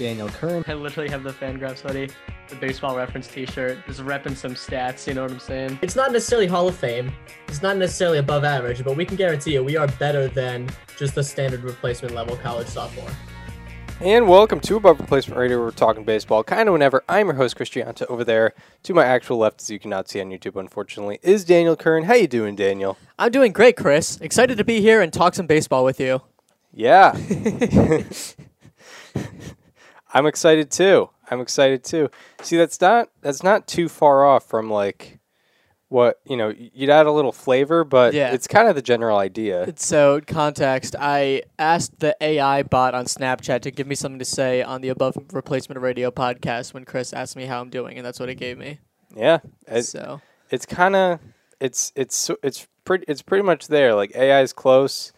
Daniel Curran. I literally have the Fangraphs hoodie, the baseball reference T-shirt, just repping some stats. You know what I'm saying? It's not necessarily Hall of Fame. It's not necessarily above average, but we can guarantee you we are better than just the standard replacement level college sophomore. And welcome to Above Replacement Radio. Where we're talking baseball kind of whenever. I'm your host, Christianta. Over there to my actual left, as you cannot see on YouTube, unfortunately, is Daniel Kern. How you doing, Daniel? I'm doing great, Chris. Excited to be here and talk some baseball with you. Yeah. I'm excited too. I'm excited too. See, that's not that's not too far off from like what you know. You'd add a little flavor, but Yeah. it's kind of the general idea. So, context: I asked the AI bot on Snapchat to give me something to say on the Above Replacement Radio podcast when Chris asked me how I'm doing, and that's what it gave me. Yeah, it, so, it's kind of it's it's so- it's pretty it's pretty much there. Like AI is close,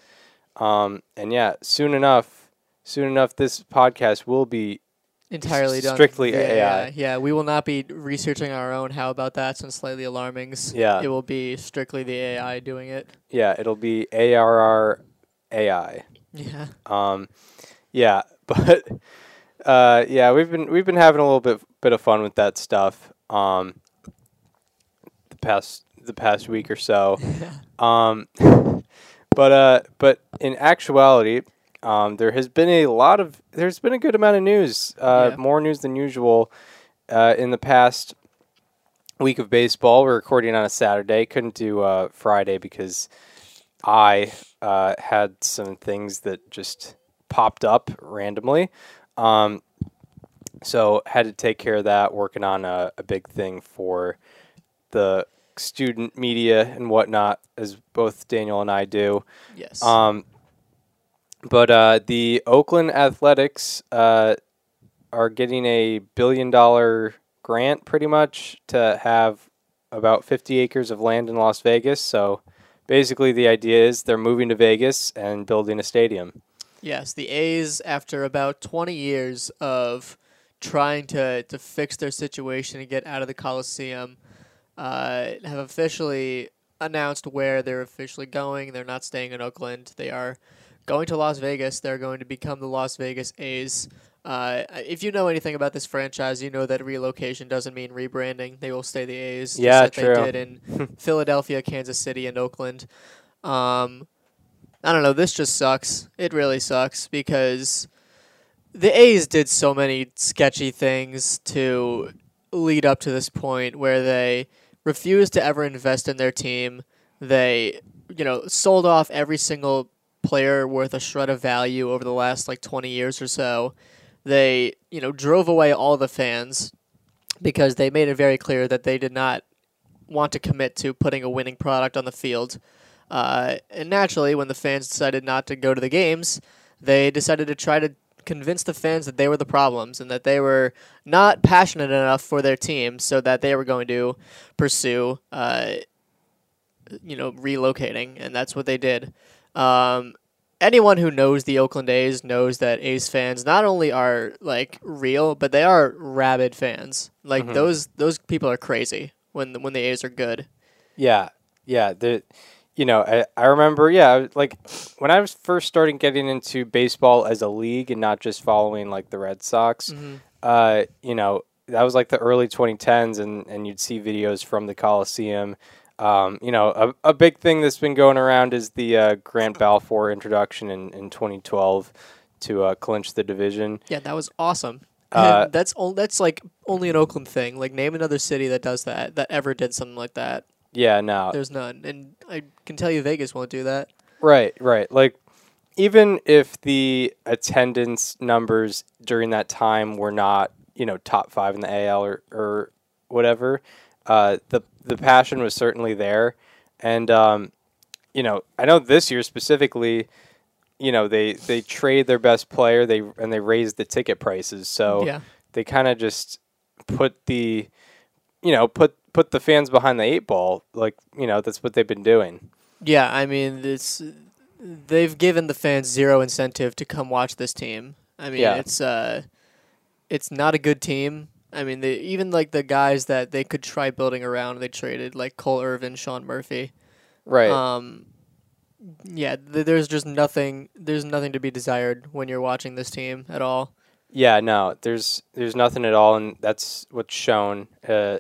um, and yeah, soon enough, soon enough, this podcast will be entirely done strictly via AI. Yeah, we will not be researching our own. How about that? Some slightly alarming. Yeah. it will be strictly the AI doing it. yeah, it'll be ARR AI. Yeah. Um, yeah, but uh, yeah, we've been we've been having a little bit bit of fun with that stuff. Um, the past the past week or so. Um, but uh, but in actuality, um, there has been a lot of there's been a good amount of news, uh, Yeah. more news than usual, uh, in the past week of baseball. We're recording on a Saturday. Couldn't do uh, Friday because I uh, had some things that just popped up randomly. Um, so had to take care of that, working on a, a big thing for the student media and whatnot, as both Daniel and I do. Yes. Um, but uh, the Oakland Athletics uh, are getting a billion dollar grant pretty much to have about 50 acres of land in Las Vegas. So basically, the idea is they're moving to Vegas and building a stadium. Yes, the A's, after about 20 years of trying to, to fix their situation and get out of the Coliseum, uh, have officially announced where they're officially going. They're not staying in Oakland. They are going to Las Vegas. They're going to become the Las Vegas A's. Uh, if you know anything about this franchise, you know that relocation doesn't mean rebranding. They will stay the A's, Yeah, like true. they did in Philadelphia, Kansas City, and Oakland. Um, I don't know. This just sucks. It really sucks because the A's did so many sketchy things to lead up to this point where they refused to ever invest in their team. They, you know, sold off every single player worth a shred of value over the last like 20 years or so. They, you know, drove away all the fans because they made it very clear that they did not want to commit to putting a winning product on the field. Uh, and naturally, when the fans decided not to go to the games, they decided to try to convince the fans that they were the problems and that they were not passionate enough for their team, so that they were going to pursue, uh, you know, relocating, and that's what they did. Um, anyone who knows the Oakland A's knows that A's fans not only are like real, but they are rabid fans. Like Mhm. those those people are crazy when when the A's are good. Yeah, yeah. The, you know, I, I remember, yeah, like when I was first starting getting into baseball as a league and not just following like the Red Sox. Uh, you know, that was like the early 2010s, and and you'd see videos from the Coliseum. Um, you know, a, a big thing that's been going around is the uh, Grant Balfour introduction in, in 2012 to uh, clinch the division. Yeah, that was awesome. Uh, that's all. That's like only an Oakland thing. Like name another city that does that. That ever did something like that. Yeah, no, There's none, and I can tell you Vegas won't do that. Right, right. Like even if the attendance numbers during that time were not, you know, top five in the AL or, or whatever, uh, the the passion was certainly there, and um, you know, I know this year specifically, you know, they they trade their best player, they and they raise the ticket prices, so yeah, they kind of just put the, you know, put put the fans behind the eight ball, like you know, that's what they've been doing. yeah. I mean, this they've given the fans zero incentive to come watch this team. I mean, Yeah. it's uh, it's not a good team. I mean, they even like the guys that they could try building around. They traded like Cole Irvin, Sean Murphy. Right. Um, yeah, th- there's just nothing. There's nothing to be desired when you're watching this team at all. yeah, no, there's there's nothing at all, and that's what's shown. Uh,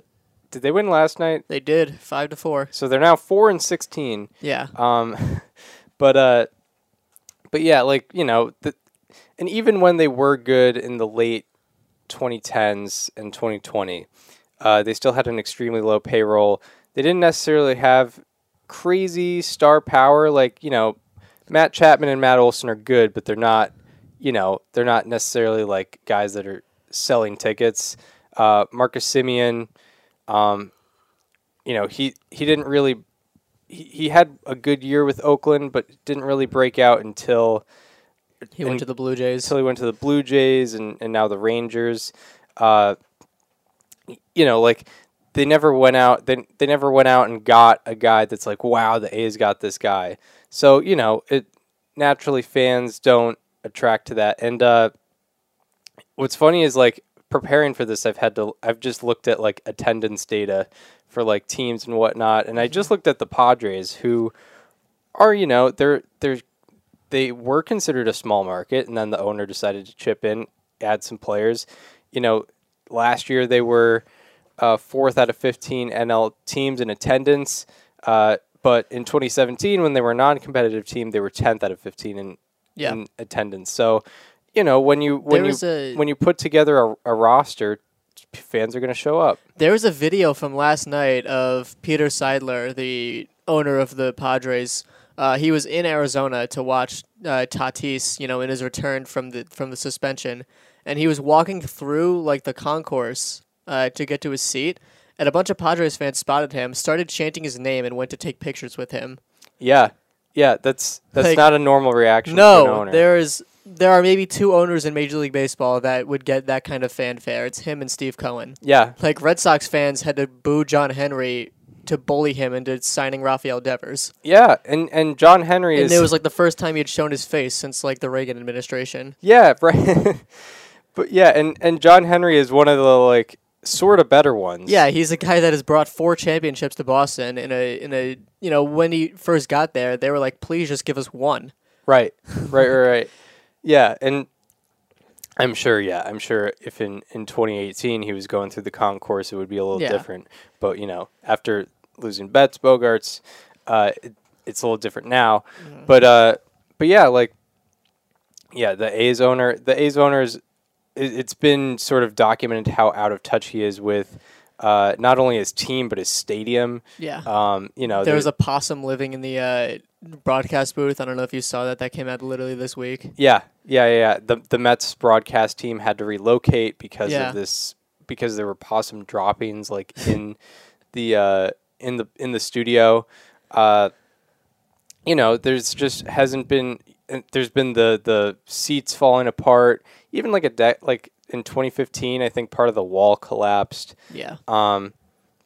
did they win last night? They did five to four. So they're now four and sixteen. Yeah, Um, but uh, but yeah, like you know, the, and even when they were good in the late 2010s and 2020, uh, they still had an extremely low payroll. They didn't necessarily have crazy star power. Like you know, Matt Chapman and Matt Olson are good, but they're not. You know, they're not necessarily like guys that are selling tickets. Uh, Marcus Semien, um, you know, he he didn't really he, he had a good year with Oakland, but didn't really break out until he went to the Blue Jays. until he went to the Blue Jays and, and now the Rangers. Uh, you know, like they never went out. They they never went out and got a guy that's like, wow, the A's got this guy. So you know, it naturally fans don't attract to that. And uh, what's funny is like preparing for this, I've had to. I've just looked at like attendance data for like teams and whatnot, and I just looked at the Padres, who are you know they're they're they were considered a small market, and then the owner decided to chip in, add some players. You know, last year they were uh, fourth out of 15 NL teams in attendance, uh, but in 2017, when they were a non-competitive team, they were 10th out of 15 in, Yeah. in attendance. So, you know, when you when you a- when you put together a, a roster, fans are going to show up. There was a video from last night of Peter Seidler, the owner of the Padres. Uh, he was in Arizona to watch uh, Tatis, you know, in his return from the from the suspension, and he was walking through like the concourse uh, to get to his seat, and a bunch of Padres fans spotted him, started chanting his name, and went to take pictures with him. Yeah, yeah, that's that's Like, not a normal reaction. No, there's there are maybe two owners in Major League Baseball that would get that kind of fanfare. It's him and Steve Cohen. yeah, Like Red Sox fans had to boo John Henry to bully him into signing Rafael Devers. yeah, and and John Henry And is it was like the first time he had shown his face since like the Reagan administration. Yeah, right. but yeah, and and John Henry is one of the like sort of better ones. Yeah, he's a guy that has brought four championships to Boston in a in a you know when he first got there they were like please just give us one. Right. Right. Right. Right. Yeah, and I'm sure. Yeah, I'm sure if in in 2018 he was going through the concourse, it would be a little Yeah. different. But you know, after losing Betts, Bogaerts, uh, it, it's a little different now. Mm-hmm. But uh, but yeah, like yeah, the A's owner, the A's owners, it, it's been sort of documented how out of touch he is with. Uh, not only his team but his stadium. Yeah. Um, you know, there was a possum living in the uh, broadcast booth. I don't know if you saw that. That came out literally this week. Yeah, yeah, yeah. yeah. The the Mets broadcast team had to relocate because Yeah. of this because there were possum droppings like in the uh, in the in the studio. Uh, you know, there's just hasn't been uh, there's been the the seats falling apart. Even like a deck like in 2015, I think part of the wall collapsed. Yeah. Um,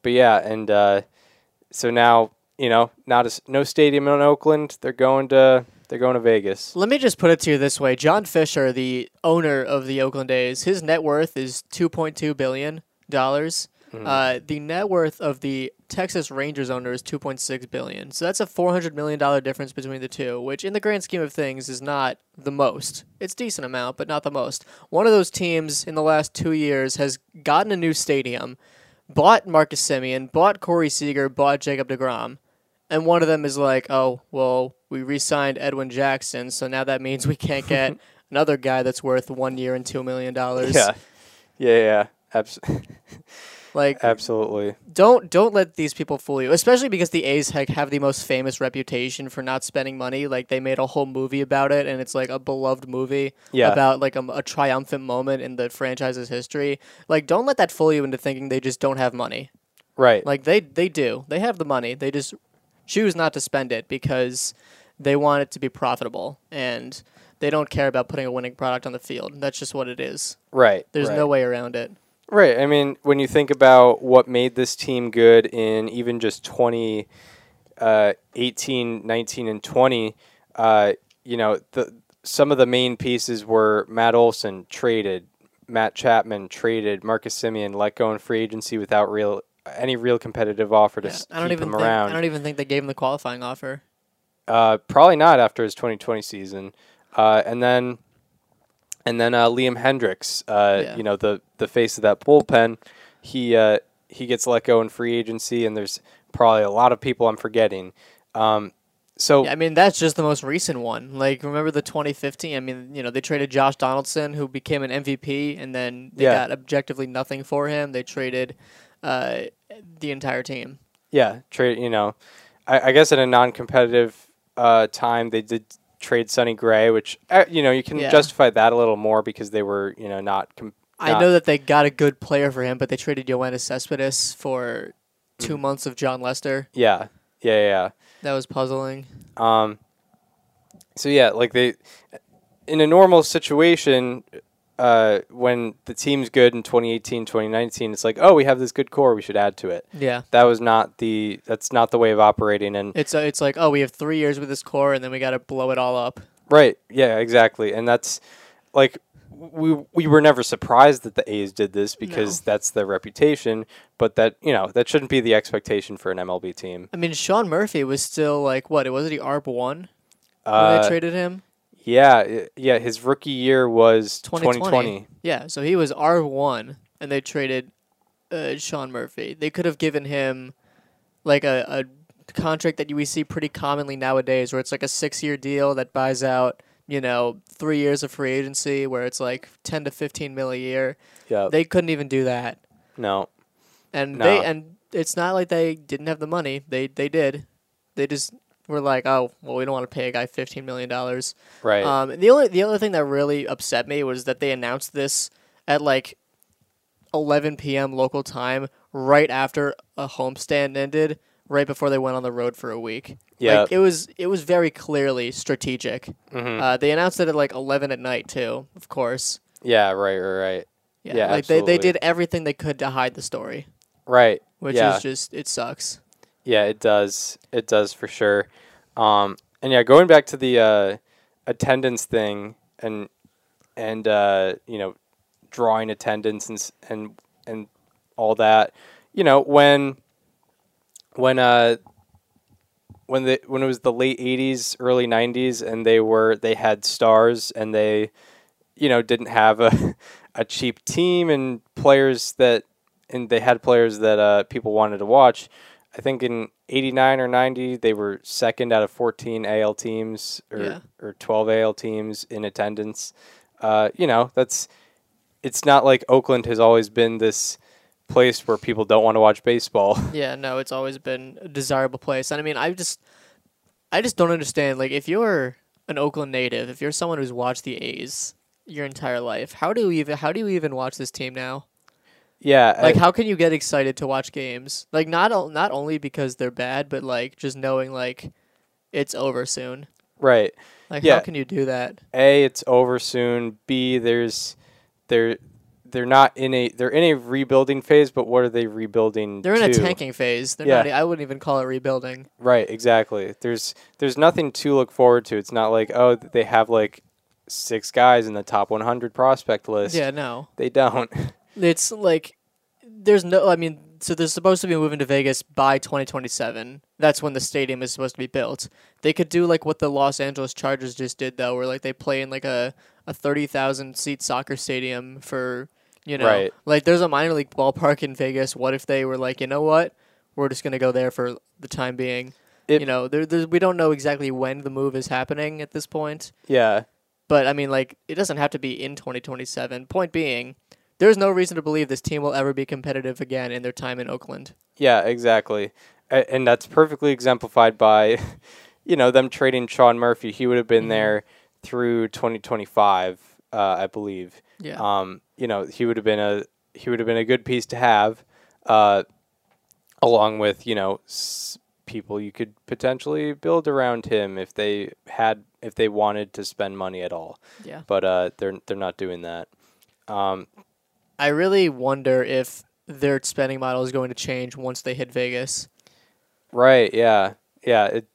but yeah, and uh, so now you know, not a s no stadium in Oakland. They're going to they're going to Vegas. Let me just put it to you this way: John Fisher, the owner of the Oakland A's, his net worth is two point two billion dollars. Uh, the net worth of the Texas Rangers owner is two point six billion. So that's a four hundred million dollar difference between the two, which in the grand scheme of things is not the most. It's decent amount, but not the most. One of those teams in the last two years has gotten a new stadium, bought Marcus Semien, bought Corey Seager, bought Jacob Degrom, and one of them is like, oh, well, we re-signed Edwin Jackson, so now that means we can't get another guy that's worth one year and two million dollars. Yeah, yeah, yeah. Abs- like absolutely. don't don't let these people fool you, especially because the A's heck have the most famous reputation for not spending money. Like they made a whole movie about it, and it's like a beloved movie Yeah. about like a, a triumphant moment in the franchise's history. Like don't let that fool you into thinking they just don't have money. Right. Like they they do. They have the money. They just choose not to spend it because they want it to be profitable and they don't care about putting a winning product on the field. That's just what it is. right. There's right. no way around it. Right. I mean, when you think about what made this team good in even just 20, uh, 18, 19, and 20, uh, you know, the some of the main pieces were Matt Olson traded, Matt Chapman traded, Marcus Semien let go in free agency without real any real competitive offer to Yeah, I don't keep even him think, around. I don't even think they gave him the qualifying offer. Uh, probably not after his 2020 season. Uh, and then, and then uh, Liam Hendriks, uh, Yeah. you know the the face of that bullpen, he uh, he gets let go in free agency, and there's probably a lot of people I'm forgetting. Um, so Yeah, I mean that's just the most recent one. Like remember the 2015? I mean, you know, they traded Josh Donaldson who became an MVP and then they Yeah. got objectively nothing for him. They traded uh, the entire team. yeah, trade. You know, I, I guess in a non-competitive uh, time they did trade Sonny Gray, which uh, you know you can Yeah. justify that a little more because they were you know not. Com- I know that they got a good player for him, but they traded Yoenis Cespedes for Mm. 2 months of Jon Lester. Yeah, yeah, yeah. That was puzzling. Um, so yeah, like they, in a normal situation, uh, when the team's good in 2018, 2019, it's like, oh, we have this good core, we should add to it. Yeah. That was not the, that's not the way of operating. And It's uh, it's like, oh, we have 3 years with this core and then we got to blow it all up. right, yeah, exactly. And that's like, we we were never surprised that the A's did this because that's their reputation, but that you know that shouldn't be the expectation for an MLB team. I mean, Sean Murphy was still like what? It Wasn't he ARB one when Uh, they traded him? Yeah, yeah. His rookie year was 2020. 2020. Yeah, so he was R one, and they traded uh, Sean Murphy. They could have given him like a, a contract that we see pretty commonly nowadays, where it's like a six year deal that buys out you know three years of free agency, where it's like ten to fifteen mil a year. Yeah, They couldn't even do that, no. and No. they and it's not like they didn't have the money. They they did. They just were like, oh well, we don't want to pay a guy fifteen million dollars. Right. Um, the only the other thing that really upset me was that they announced this at like 11 p.m. local time, right after a homestand ended, right before they went on the road for a week. Yeah. like, it was it was very clearly strategic. Mm-hmm. Uh, they announced it at like 11 at night too, of course. yeah, right, right, right. Yeah, Yeah, like they, they did everything they could to hide the story, Right. which yeah. is just it sucks. Yeah, it does. It does for sure. Um, and yeah, going back to the uh, attendance thing and and uh, you know drawing attendance and and and all that. You know when when uh when the when it was the late '80s, early '90s, and they were they had stars and they you know didn't have a a cheap team and players that and they had players that uh, people wanted to watch. I think in 89 or 90 they were second out of 14 AL teams or Yeah. or 12 AL teams in attendance. Uh, you know, that's it's not like Oakland has always been this place where people don't want to watch baseball. Yeah, no, it's always been a desirable place. And I mean, I just I just don't understand like if you're an Oakland native, if you're someone who's watched the A's your entire life, how do you even how do you even watch this team now? Yeah, Like I- how can you get excited to watch games? Like not o- not only because they're bad, but like just knowing like it's over soon. right. Like Yeah. how can you do that? A, it's over soon. B, there's they're they're not in a they're in a rebuilding phase, but what are they rebuilding? They're in a tanking phase. They're Yeah. not I wouldn't even call it rebuilding. Right, exactly. There's there's nothing to look forward to. It's not like oh they have like six guys in the top 100 prospect list. Yeah, no. They don't. It's like there's no. I mean, so they're supposed to be moving to Vegas by 2027. That's when the stadium is supposed to be built. They could do like what the Los Angeles Chargers just did, though, where like they play in like a a 30,000 seat soccer stadium for you know, Right. like there's a minor league ballpark in Vegas. What if they were like, you know what, we're just gonna go there for the time being. It- you know, there, there, we don't know exactly when the move is happening at this point. yeah. But I mean, like, it doesn't have to be in 2027. Point being, there's no reason to believe this team will ever be competitive again in their time in Oakland. Yeah, exactly. A- And that's perfectly exemplified by you know them trading Sean Murphy. He would have been Mhm. there through 2025, uh, I believe. Yeah. Um, you know, he would have been a he would have been a good piece to have, uh, along with you know s- people you could potentially build around him if they had if they wanted to spend money at all. yeah. But uh, they're they're not doing that. Um, I really wonder if their spending model is going to change once they hit Vegas. right? Yeah. Yeah. It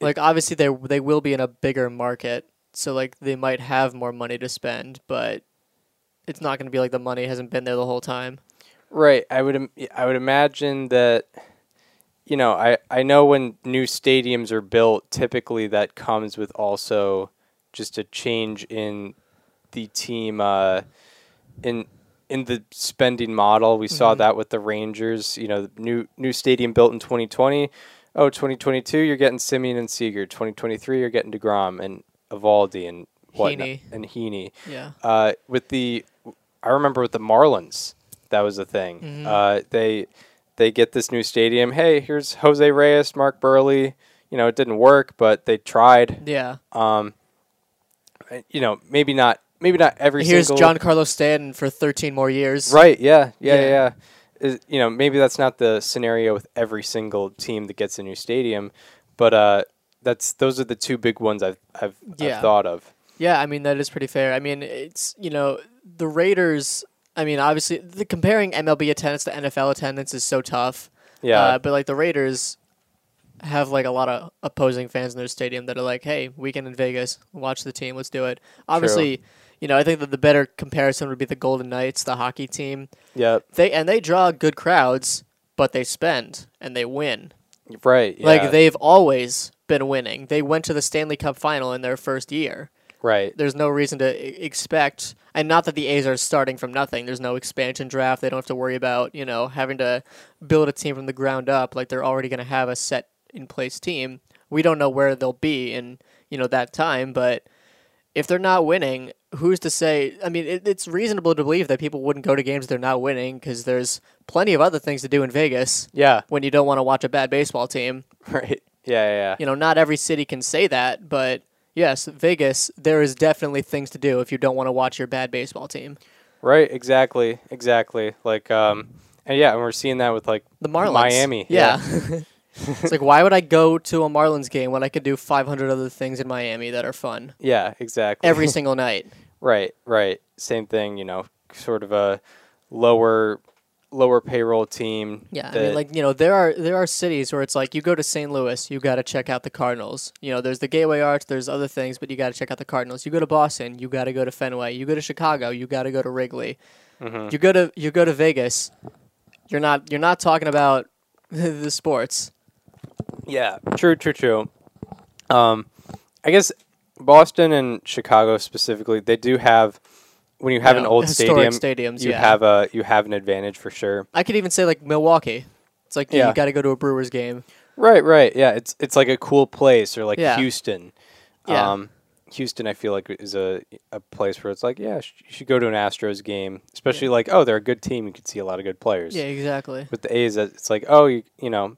Like obviously they they will be in a bigger market, so like they might have more money to spend, but it's not going to be like the money hasn't been there the whole time. Right. I would. I would imagine that. You know, I I know when new stadiums are built, typically that comes with also just a change in the team uh, in in the spending model. We saw Mhm. that with the Rangers. You know, the new new stadium built in 2020. Oh, 2022, you're getting Semien and Seager. 2023, you're getting Degrom and Eovaldi and Heaney. and Heaney. Yeah. Uh, with the, I remember with the Marlins, that was a thing. Mhm. Uh, they they get this new stadium. Hey, here's Jose Reyes, Mark Buehrle. You know, it didn't work, but they tried. Yeah. Um, you know, maybe not, maybe not every single Here's single. John Carlos Stanton for 13 more years. Right? Yeah, yeah, Yeah. yeah. Is, you know, maybe that's not the scenario with every single team that gets a new stadium, but uh, that's those are the two big ones I've I've, Yeah. I've thought of. Yeah, I mean that is pretty fair. I mean, it's you know the Raiders. I mean, obviously, the comparing MLB attendance to NFL attendance is so tough. Yeah, Uh, but like the Raiders have like a lot of opposing fans in their stadium that are like, "Hey, weekend in Vegas, watch the team, let's do it." Obviously, you know, I think that the better comparison would be the Golden Knights, the hockey team. yep, They and they draw good crowds, but they spend and they win. right. Yeah, Like they've always been winning. They went to the Stanley Cup final in their first year. right. There's no reason to expect, and not that the A's are starting from nothing. There's no expansion draft. They don't have to worry about you know having to build a team from the ground up. Like they're already going to have a set in place team. We don't know where they'll be in you know that time, but if they're not winning, who's to say? I mean, it, it's reasonable to believe that people wouldn't go to games they're not winning because there's plenty of other things to do in Vegas Yeah, when you don't want to watch a bad baseball team. right. Yeah, yeah, yeah. You know, not every city can say that, but yes, Vegas, there is definitely things to do if you don't want to watch your bad baseball team. Right, exactly, exactly. Like, um, and yeah, and we're seeing that with like The Marlins. Miami, Yeah. it's like, why would I go to a Marlins game when I could do 500 other things in Miami that are fun yeah, exactly. every single night? Right, right. Same thing. You know, sort of a lower, lower payroll team. Yeah, I mean, like you know, there are there are cities where it's like you go to St. Louis, you got to check out the Cardinals. You know, there's the Gateway Arch, there's other things, but you got to check out the Cardinals. You go to Boston, you got to go to Fenway. You go to Chicago, you got to go to Wrigley. Mhm. You go to you go to Vegas, you're not you're not talking about the sports. Yeah, true, true, true. Um, I guess Boston and Chicago specifically, they do have when you have an old historic stadium, stadiums, you yeah. have a you have an advantage for sure. I could even say like Milwaukee. It's like Yeah. you got to go to a Brewers game. Right, right. Yeah, it's it's like a cool place or like Yeah. Houston. Yeah. Um, Houston, I feel like is a a place where it's like, yeah, sh- you should go to an Astros game, especially like, oh, they're a good team. You can see a lot of good players. Yeah, exactly. With the A's, it's like, oh, you you know,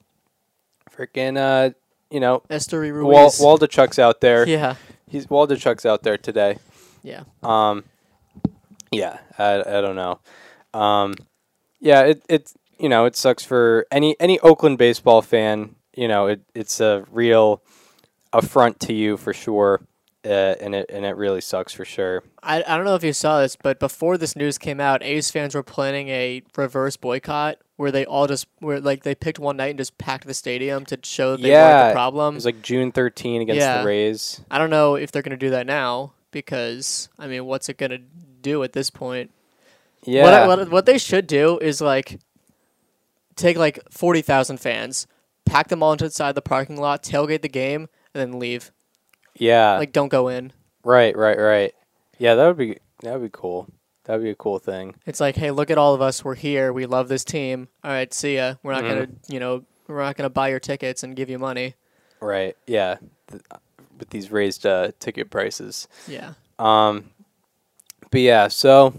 freaking, uh, you know, Esteury Wal- Ruiz. Waldichuk's out there. yeah, He's Waldichuk's out there today. yeah. Um, yeah, I, I don't know. Um, yeah, it it you know it sucks for any any Oakland baseball fan. You know, it it's a real affront to you for sure, uh, and it and it really sucks for sure. I, I don't know if you saw this, but before this news came out, A's fans were planning a reverse boycott where they all just where like they picked one night and just packed the stadium to show that they weren't Yeah, the problem. It was like June 13 against Yeah. the Rays. I don't know if they're gonna do that now because I mean, what's it gonna do at this point? Yeah, What, I- what what they should do is like take like forty thousand fans, pack them all into inside the parking lot, tailgate the game, and then leave. Yeah, Like, don't go in. right, right, right. Yeah, that would be that would be cool. That would be a cool thing. It's like, hey, look at all of us. We're here. We love this team. All right, see ya. We're not gonna, you know, we're not gonna buy your tickets and give you money. Right. Yeah. Th- with these raised uh, ticket prices. Yeah. Um, but yeah, so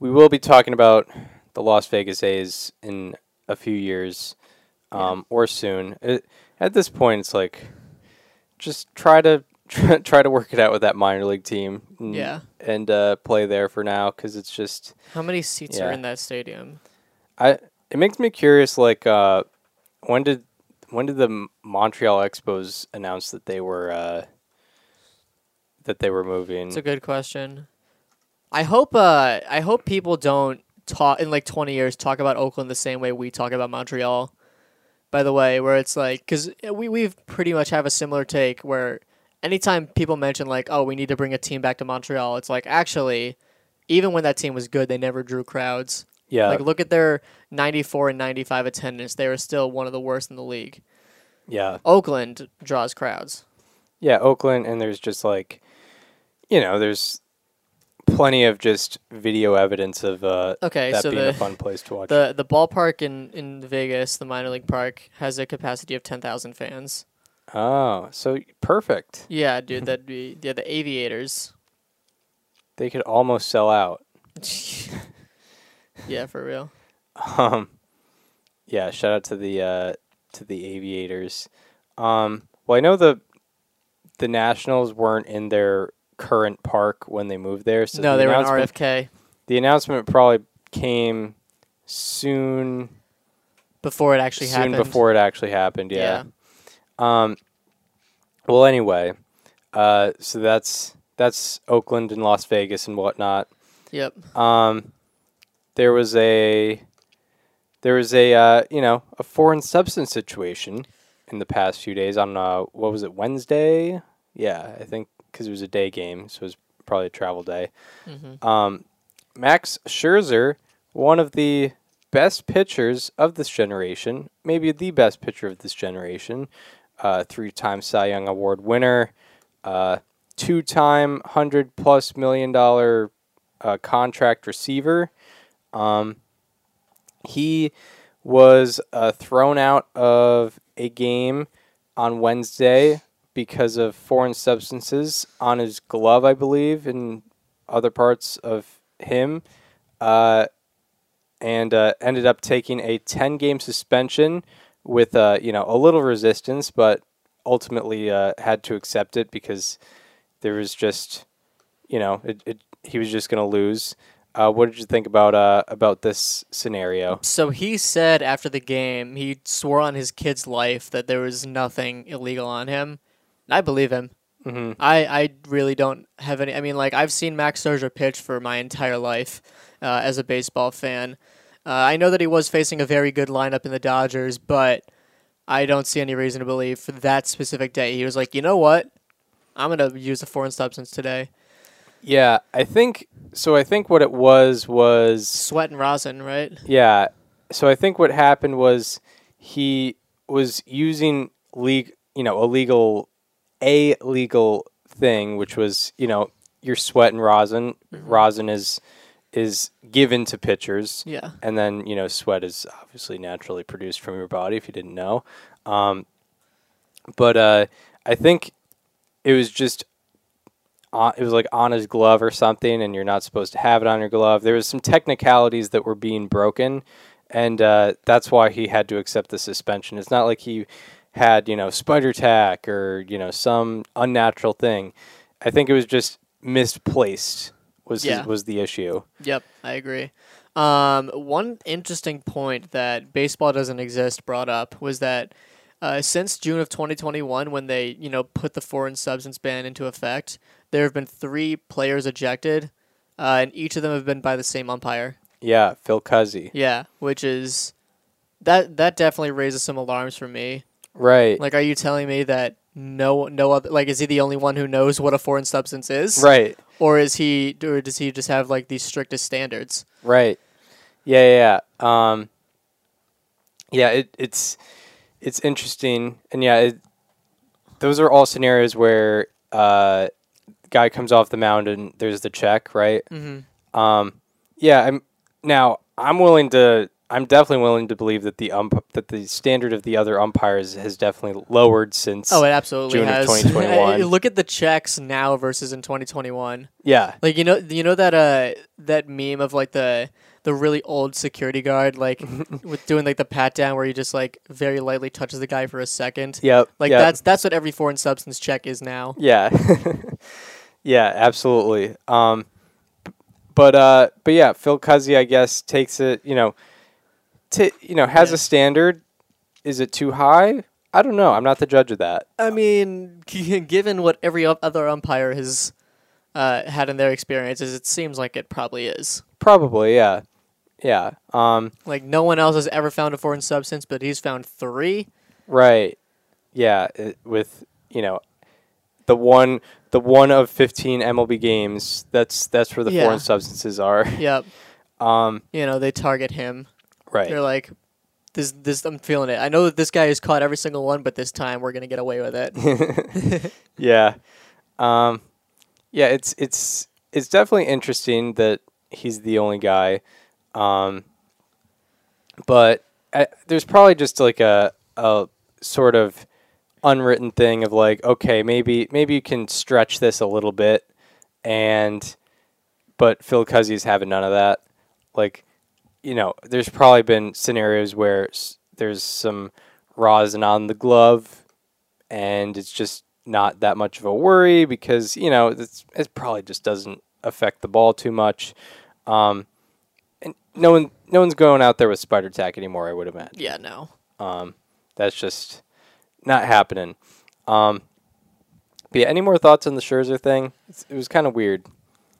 we will be talking about the Las Vegas A's in a few years, um, or soon. It, at this point, it's like just try to try, try to work it out with that minor league team. And, Yeah. and uh, play there for now because it's just How many seats are in that stadium? I. It makes me curious. Like, uh, when did when did the Montreal Expos announce that they were uh, that they were moving? It's a good question. I hope. Uh, I hope people don't talk in like twenty years talk about Oakland the same way we talk about Montreal, by the way, where it's like because we we've pretty much have a similar take where anytime people mention like, oh, we need to bring a team back to Montreal, it's like actually, even when that team was good, they never drew crowds. Yeah, Like look at their 94 and 95 attendance; they were still one of the worst in the league. yeah, Oakland draws crowds. yeah. Oakland, and there's just like, you know, there's plenty of just video evidence of uh, Okay, that so being the a fun place to watch. the the ballpark in in Vegas, the minor league park, has a capacity of 10,000 fans. Oh, so perfect. Yeah, dude, that'd be yeah the Aviators. They could almost sell out. yeah, for real. Um, yeah, shout out to the uh, to the Aviators. Um, well, I know the the Nationals weren't in their current park when they moved there. So no, the they were in RFK The announcement probably came soon before it actually soon happened. Soon before it actually happened. Yeah. Um. Well, anyway, uh, so that's that's Oakland and Las Vegas and whatnot. Yep. Um, there was a there was a uh, you know a foreign substance situation in the past few days on uh, what was it Wednesday? Yeah, I think because it was a day game, so it was probably a travel day. hmm Um, Max Scherzer, one of the best pitchers of this generation, maybe the best pitcher of this generation, uh, three-time Cy Young Award winner, uh, two-time hundred plus million dollar uh, contract receiver. Um, he was uh, thrown out of a game on Wednesday because of foreign substances on his glove, I believe, and other parts of him, uh, and uh, ended up taking a 10 game suspension with uh, you know a little resistance, but ultimately uh, had to accept it because there was just you know it, it he was just going to lose. Uh, what did you think about uh, about this scenario? So he said after the game, he swore on his kid's life that there was nothing illegal on him. I believe him. hmm I, I really don't have any. I mean, like, I've seen Max Scherzer pitch for my entire life uh, as a baseball fan. Uh, I know that he was facing a very good lineup in the Dodgers, but I don't see any reason to believe for that specific day. He was like, you know what? I'm going to use a foreign substance today. Yeah, I think so. I think what it was was Sweat and rosin, right? Yeah. So I think what happened was he was using league, you know, a legal, a legal thing, which was you know your sweat and rosin. Rosin is is given to pitchers, Yeah. and then you know sweat is obviously naturally produced from your body. If you didn't know, um, but uh, I think it was just on, it was like on his glove or something, and you're not supposed to have it on your glove. There was some technicalities that were being broken, and uh, that's why he had to accept the suspension. It's not like he had you know spider tack or you know some unnatural thing. I think it was just misplaced was his- Yeah. was the issue. Yep, I agree. Um, one interesting point that baseball doesn't exist brought up was that uh, since June of 2021, when they you know put the foreign substance ban into effect, there have been three players ejected, uh, and each of them have been by the same umpire. Yeah, Phil Cuzzi. Yeah, which is that that definitely raises some alarms for me. Right. Like, are you telling me that no no other like is he the only one who knows what a foreign substance is, right. or is he or does he just have like the strictest standards? Right. Yeah, yeah, yeah. Um, yeah, it, it's it's interesting, and yeah, it, those are all scenarios where uh, guy comes off the mound and there's the check, right? Mm-hmm. Um, yeah, I'm now I'm willing to. I'm definitely willing to believe that the ump that the standard of the other umpires has definitely lowered since. Oh, it absolutely June of has. 2021. Look at the checks now versus in 2021. yeah, Like you know, you know that uh that meme of like the the really old security guard like with doing like the pat down where he just like very lightly touches the guy for a second. yep, Like yep. that's that's what every foreign substance check is now. Yeah. yeah, absolutely. Um but uh but yeah, Phil Cuzzi I guess takes it, you know, t- you know, has Yeah. a standard. Is it too high? I don't know. I'm not the judge of that. I mean, given what every other umpire has uh, had in their experiences, it seems like it probably is. Probably, yeah. Yeah. Um. Like no one else has ever found a foreign substance, but he's found three. Right. Yeah. It, with you know, the one the one of fifteen MLB games. That's that's where the Yeah. foreign substances are. Yep. Um. You know they target him. Right. They're like, this this I'm feeling it. I know that this guy has caught every single one, but this time we're gonna get away with it. Yeah. Um yeah, it's it's it's definitely interesting that he's the only guy. Um but I, there's probably just like a a sort of unwritten thing of like okay, maybe maybe you can stretch this a little bit and but Phil Cuzzi having none of that. Like you know, there's probably been scenarios where there's some rosin on the glove and it's just not that much of a worry because you know it's, it probably just doesn't affect the ball too much. Um, and no one, no one's going out there with spider tack anymore. I would imagine. yeah, no. Um, that's just not happening. Um, but yeah, any more thoughts on the Scherzer thing? It's, it was kind of weird.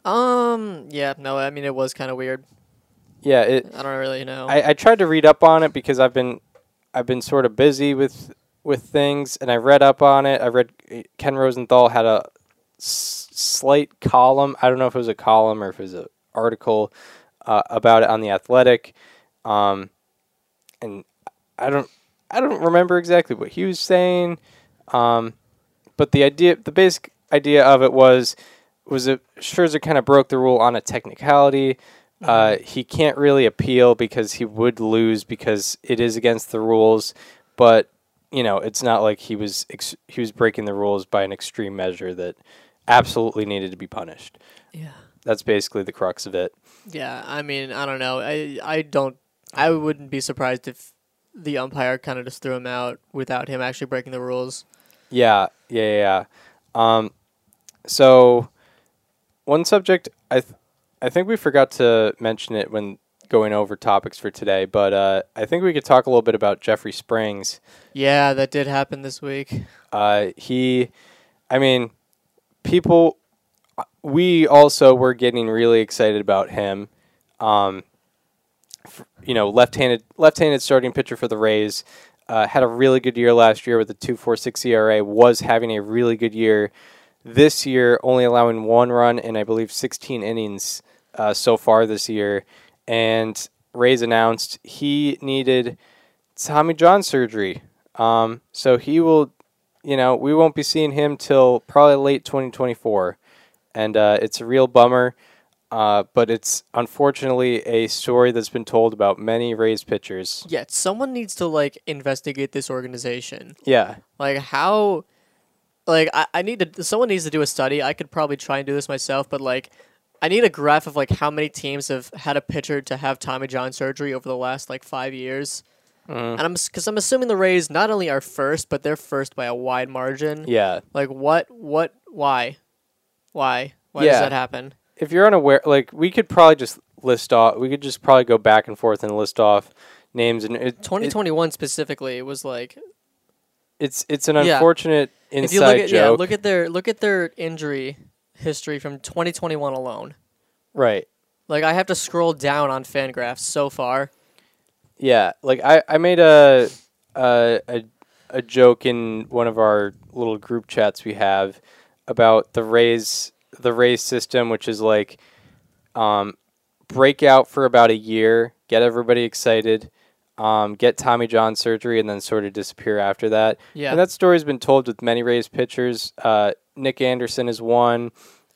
Um, yeah, no. I mean, it was kind of weird. Yeah, it. I don't really know. I, I tried to read up on it because I've been I've been sort of busy with with things, and I read up on it. I read Ken Rosenthal had a s- slight column. I don't know if it was a column or if it was an article uh, about it on the Athletic, um, and I don't I don't remember exactly what he was saying, um, but the idea, the basic idea of it was was that Scherzer kind of broke the rule on a technicality. Uh, he can't really appeal because he would lose because it is against the rules. But you know, it's not like he was ex- he was breaking the rules by an extreme measure that absolutely needed to be punished. yeah. That's basically the crux of it. Yeah, I mean, I don't know. I I don't. I wouldn't be surprised if the umpire kind of just threw him out without him actually breaking the rules. Yeah, yeah, yeah. yeah. Um, so one subject I th- I think we forgot to mention it when going over topics for today, but uh, I think we could talk a little bit about Jeffrey Springs. Yeah, that did happen this week. Uh, he, I mean, people, we also were getting really excited about him. Um, f- you know, left-handed, left-handed starting pitcher for the Rays. Uh, had a really good year last year with a 2.46 ERA. Was having a really good year this year, only allowing one run in I believe 16 innings uh, so far this year. And Rays announced he needed Tommy John surgery. Um, so he will, you know, we won't be seeing him till probably late 2024, and uh, it's a real bummer. Uh, but it's unfortunately a story that's been told about many Rays pitchers. Yeah, someone needs to like investigate this organization. Yeah, Like how, like I, I need to. Someone needs to do a study. I could probably try and do this myself, but like. I need a graph of like how many teams have had a pitcher to have Tommy John surgery over the last like five years, Mm. and I'm because I'm assuming the Rays not only are first, but they're first by a wide margin. yeah. Like what? What? Why? Why? Why Yeah. does that happen? If you're unaware, like we could probably just list off. We could just probably go back and forth and list off names. And it, it, 2021 specifically, it was like it's it's an Yeah. unfortunate inside if you look at joke. yeah, look at their look at their injury history from 2021 alone. right. Like I have to scroll down on Fangraphs so far. Yeah, like I, I made a, a a a joke in one of our little group chats we have about the Rays the Rays system, which is like um, break out for about a year, get everybody excited, um, get Tommy John surgery, and then sort of disappear after that. Yeah. And that story's been told with many Rays pitchers. Uh, Nick Anderson is one,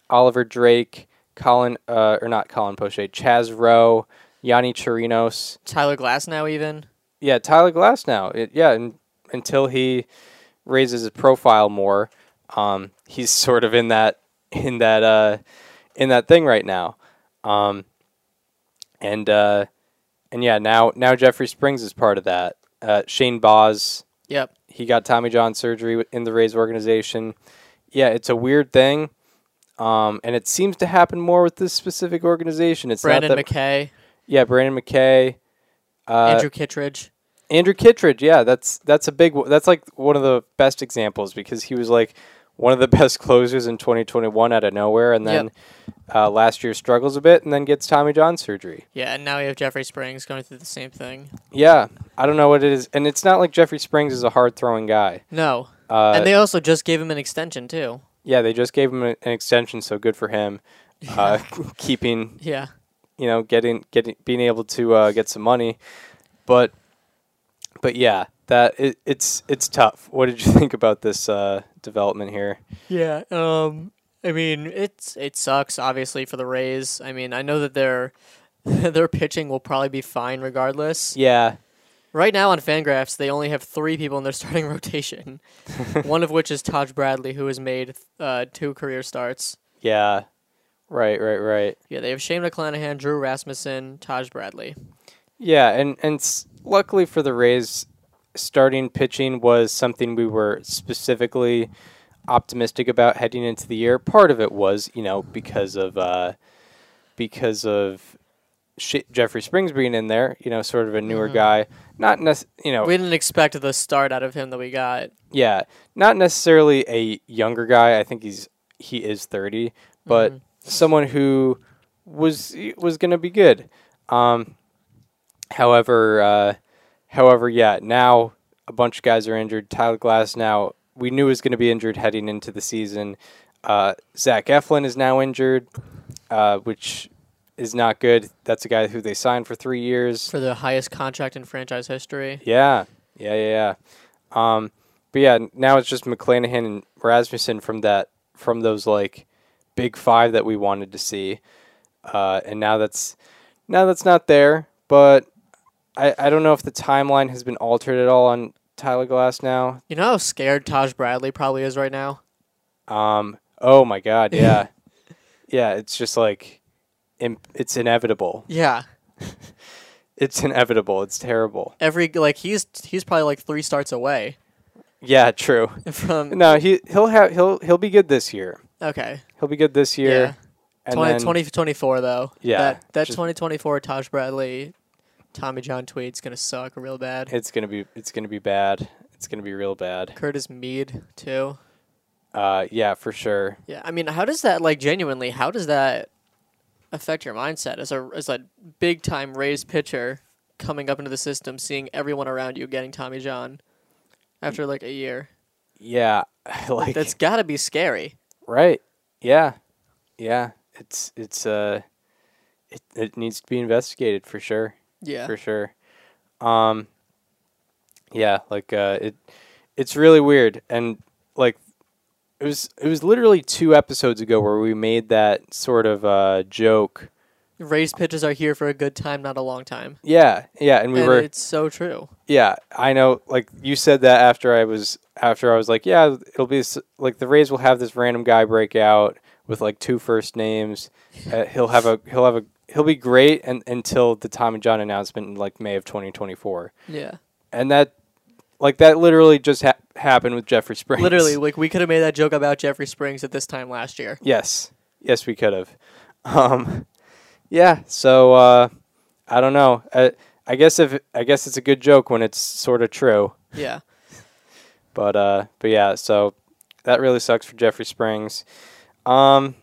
Oliver Drake, Colin uh, or not Colin Poche, Chaz Roe, Yonny Chirinos. Tyler Glasnow even. Yeah, Tyler Glasnow. It, yeah, and, until he raises his profile more, um, he's sort of in that in that uh, in that thing right now. Um, and uh, and yeah, now now Jeffrey Springs is part of that. Uh, Shane Baz, Yep. he got Tommy John surgery in the Rays organization. Yeah, it's a weird thing. Um, and it seems to happen more with this specific organization. It's Brendan not that, McKay, yeah, Brendan McKay, uh, Andrew Kittredge. Andrew Kittredge, yeah, that's that's a big. one- That's like one of the best examples because he was like one of the best closers in 2021 out of nowhere, and then uh, last year struggles a bit, and then gets Tommy John surgery. Yeah, and now we have Jeffrey Springs going through the same thing. Yeah, I don't know what it is, and it's not like Jeffrey Springs is a hard throwing guy. No, Uh, and they also just gave him an extension too. yeah, they just gave him an extension, so good for him. Uh, keeping Yeah. you know, getting getting being able to uh, get some money, but but yeah, that it, it's it's tough. What did you think about this uh, development here? Yeah. Um. I mean, it's it sucks obviously for the Rays. I mean, I know that their their pitching will probably be fine regardless. Yeah, Right now on Fangraphs, they only have three people in their starting rotation. One of which is Taj Bradley, who has made uh, two career starts. yeah, right, right, right. Yeah, they have Shane McClanahan, Drew Rasmussen, Taj Bradley. Yeah, and and s- luckily for the Rays, starting pitching was something we were specifically optimistic about heading into the year. Part of it was, you know, because of uh, because of Sh- Jeffrey Springs being in there, you know, sort of a newer guy. Not nec- you know, We didn't expect the start out of him that we got. yeah, not necessarily a younger guy. I think he's he is 30, but someone who was was going to be good. Um, however, uh, however, yeah, now a bunch of guys are injured. Tyler Glasnow we knew was going to be injured heading into the season. Uh, Zach Eflin is now injured, uh, which is not good. That's a guy who they signed for three years. for the highest contract in franchise history. Yeah, yeah, yeah, yeah. Um, but yeah, now it's just McClanahan and Rasmussen from that from those like big five that we wanted to see, uh, and now that's now that's not there. But I I don't know if the timeline has been altered at all on Tyler Glasnow. You know how scared Taj Bradley probably is right now? Um, oh my God, yeah, yeah. It's just like, it's inevitable. Yeah. It's inevitable. It's terrible. Every like he's he's probably like three starts away Yeah, true. from No, he he'll have he'll he'll be good this year. Okay. He'll be good this year. Yeah. And 20, then, 2024 though. Yeah, That that just- 2024 Taj Bradley Tommy John tweet's going to suck real bad. it's gonna be it's gonna be bad. It's gonna be real bad. Curtis Mead too. Uh, yeah, for sure. Yeah, I mean, how does that like genuinely? How does that affect your mindset as a as a big time Rays pitcher coming up into the system, seeing everyone around you getting Tommy John after like a year? Yeah, like That's got to be scary. right. Yeah, yeah. It's it's uh, it it needs to be investigated for sure. Yeah. for sure. Um, yeah, like uh, it, it's really weird, and like it was it was literally two episodes ago where we made that sort of uh joke. Rays pitchers are here for a good time, not a long time. Yeah, yeah, and we and were it's so true. yeah. I know, like you said that after I was after I was like, yeah, it'll be like the Rays will have this random guy break out with like two first names. Uh, he'll have a he'll have a he'll be great and, until the Tommy John announcement in like May of 2024. Yeah. and that like that literally just ha- happened with Jeffrey Springs. Literally, like we could have made that joke about Jeffrey Springs at this time last year. yes, yes, we could have. Um, yeah. So uh, I don't know. I, I guess if I guess it's a good joke when it's sort of true. Yeah. But uh, but yeah. So that really sucks for Jeffrey Springs. Um,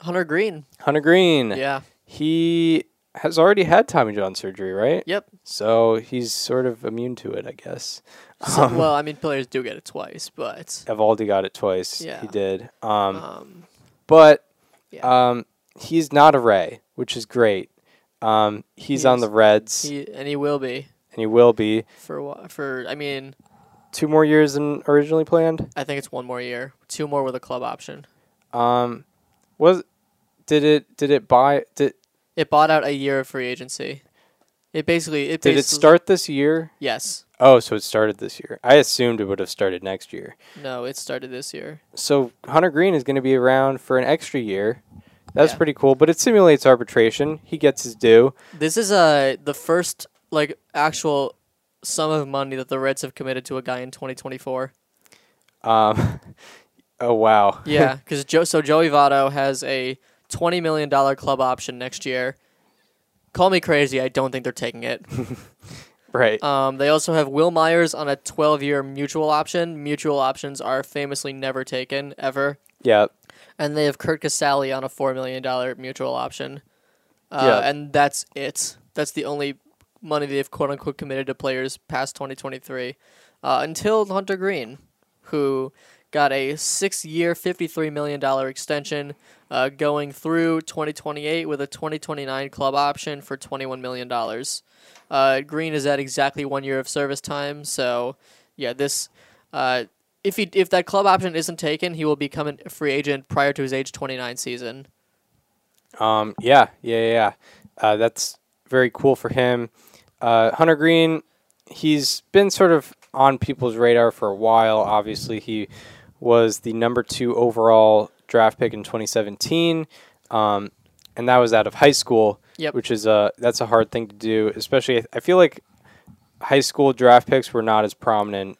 Hunter Greene. Hunter Greene. Yeah. He has already had Tommy John surgery, right? Yep. So he's sort of immune to it, I guess. So, well, I mean, players do get it twice, but Eovaldi got it twice. Yeah. He did. Um, um, but yeah. Um, he's not a Ray, which is great. Um, he's He on the Reds, he and he will be and he will be for for. I mean, two more years than originally planned. I think it's one more year, two more with a club option. Um, was did it did it buy did It bought out a year of free agency. It basically it did it basically- start this year? Yes. Oh, so it started this year. I assumed it would have started next year. No, it started this year. So Hunter Greene is going to be around for an extra year. That's Yeah. pretty cool, but it simulates arbitration. He gets his due. This is uh the first like actual sum of money that the Reds have committed to a guy in 2024. Um, oh wow. Yeah, because Joe. So Joey Votto has a 20 million dollar club option next year. Call me crazy. I don't think they're taking it. Right. Um, they also have Wil Myers on a 12 year mutual option. Mutual options are famously never taken, ever. yeah. And they have Curt Casali on a $4 million mutual option. Uh, Yeah. And that's it. That's the only money they've quote unquote committed to players past 2023 uh, until Hunter Greene, who got a six year, $53 million extension uh, going through 2028 with a 2029 club option for $21 million. Uh, Greene is at exactly one year of service time, so yeah, this. Uh, if he if that club option isn't taken, he will become a free agent prior to his age 29 season. Um, yeah, yeah, yeah. Uh, that's very cool for him. Uh, Hunter Greene, he's been sort of on people's radar for a while. Obviously, he was the number two overall draft pick in 2017, um, and that was out of high school, Yep. which is a that's a hard thing to do. Especially, I feel like high school draft picks were not as prominent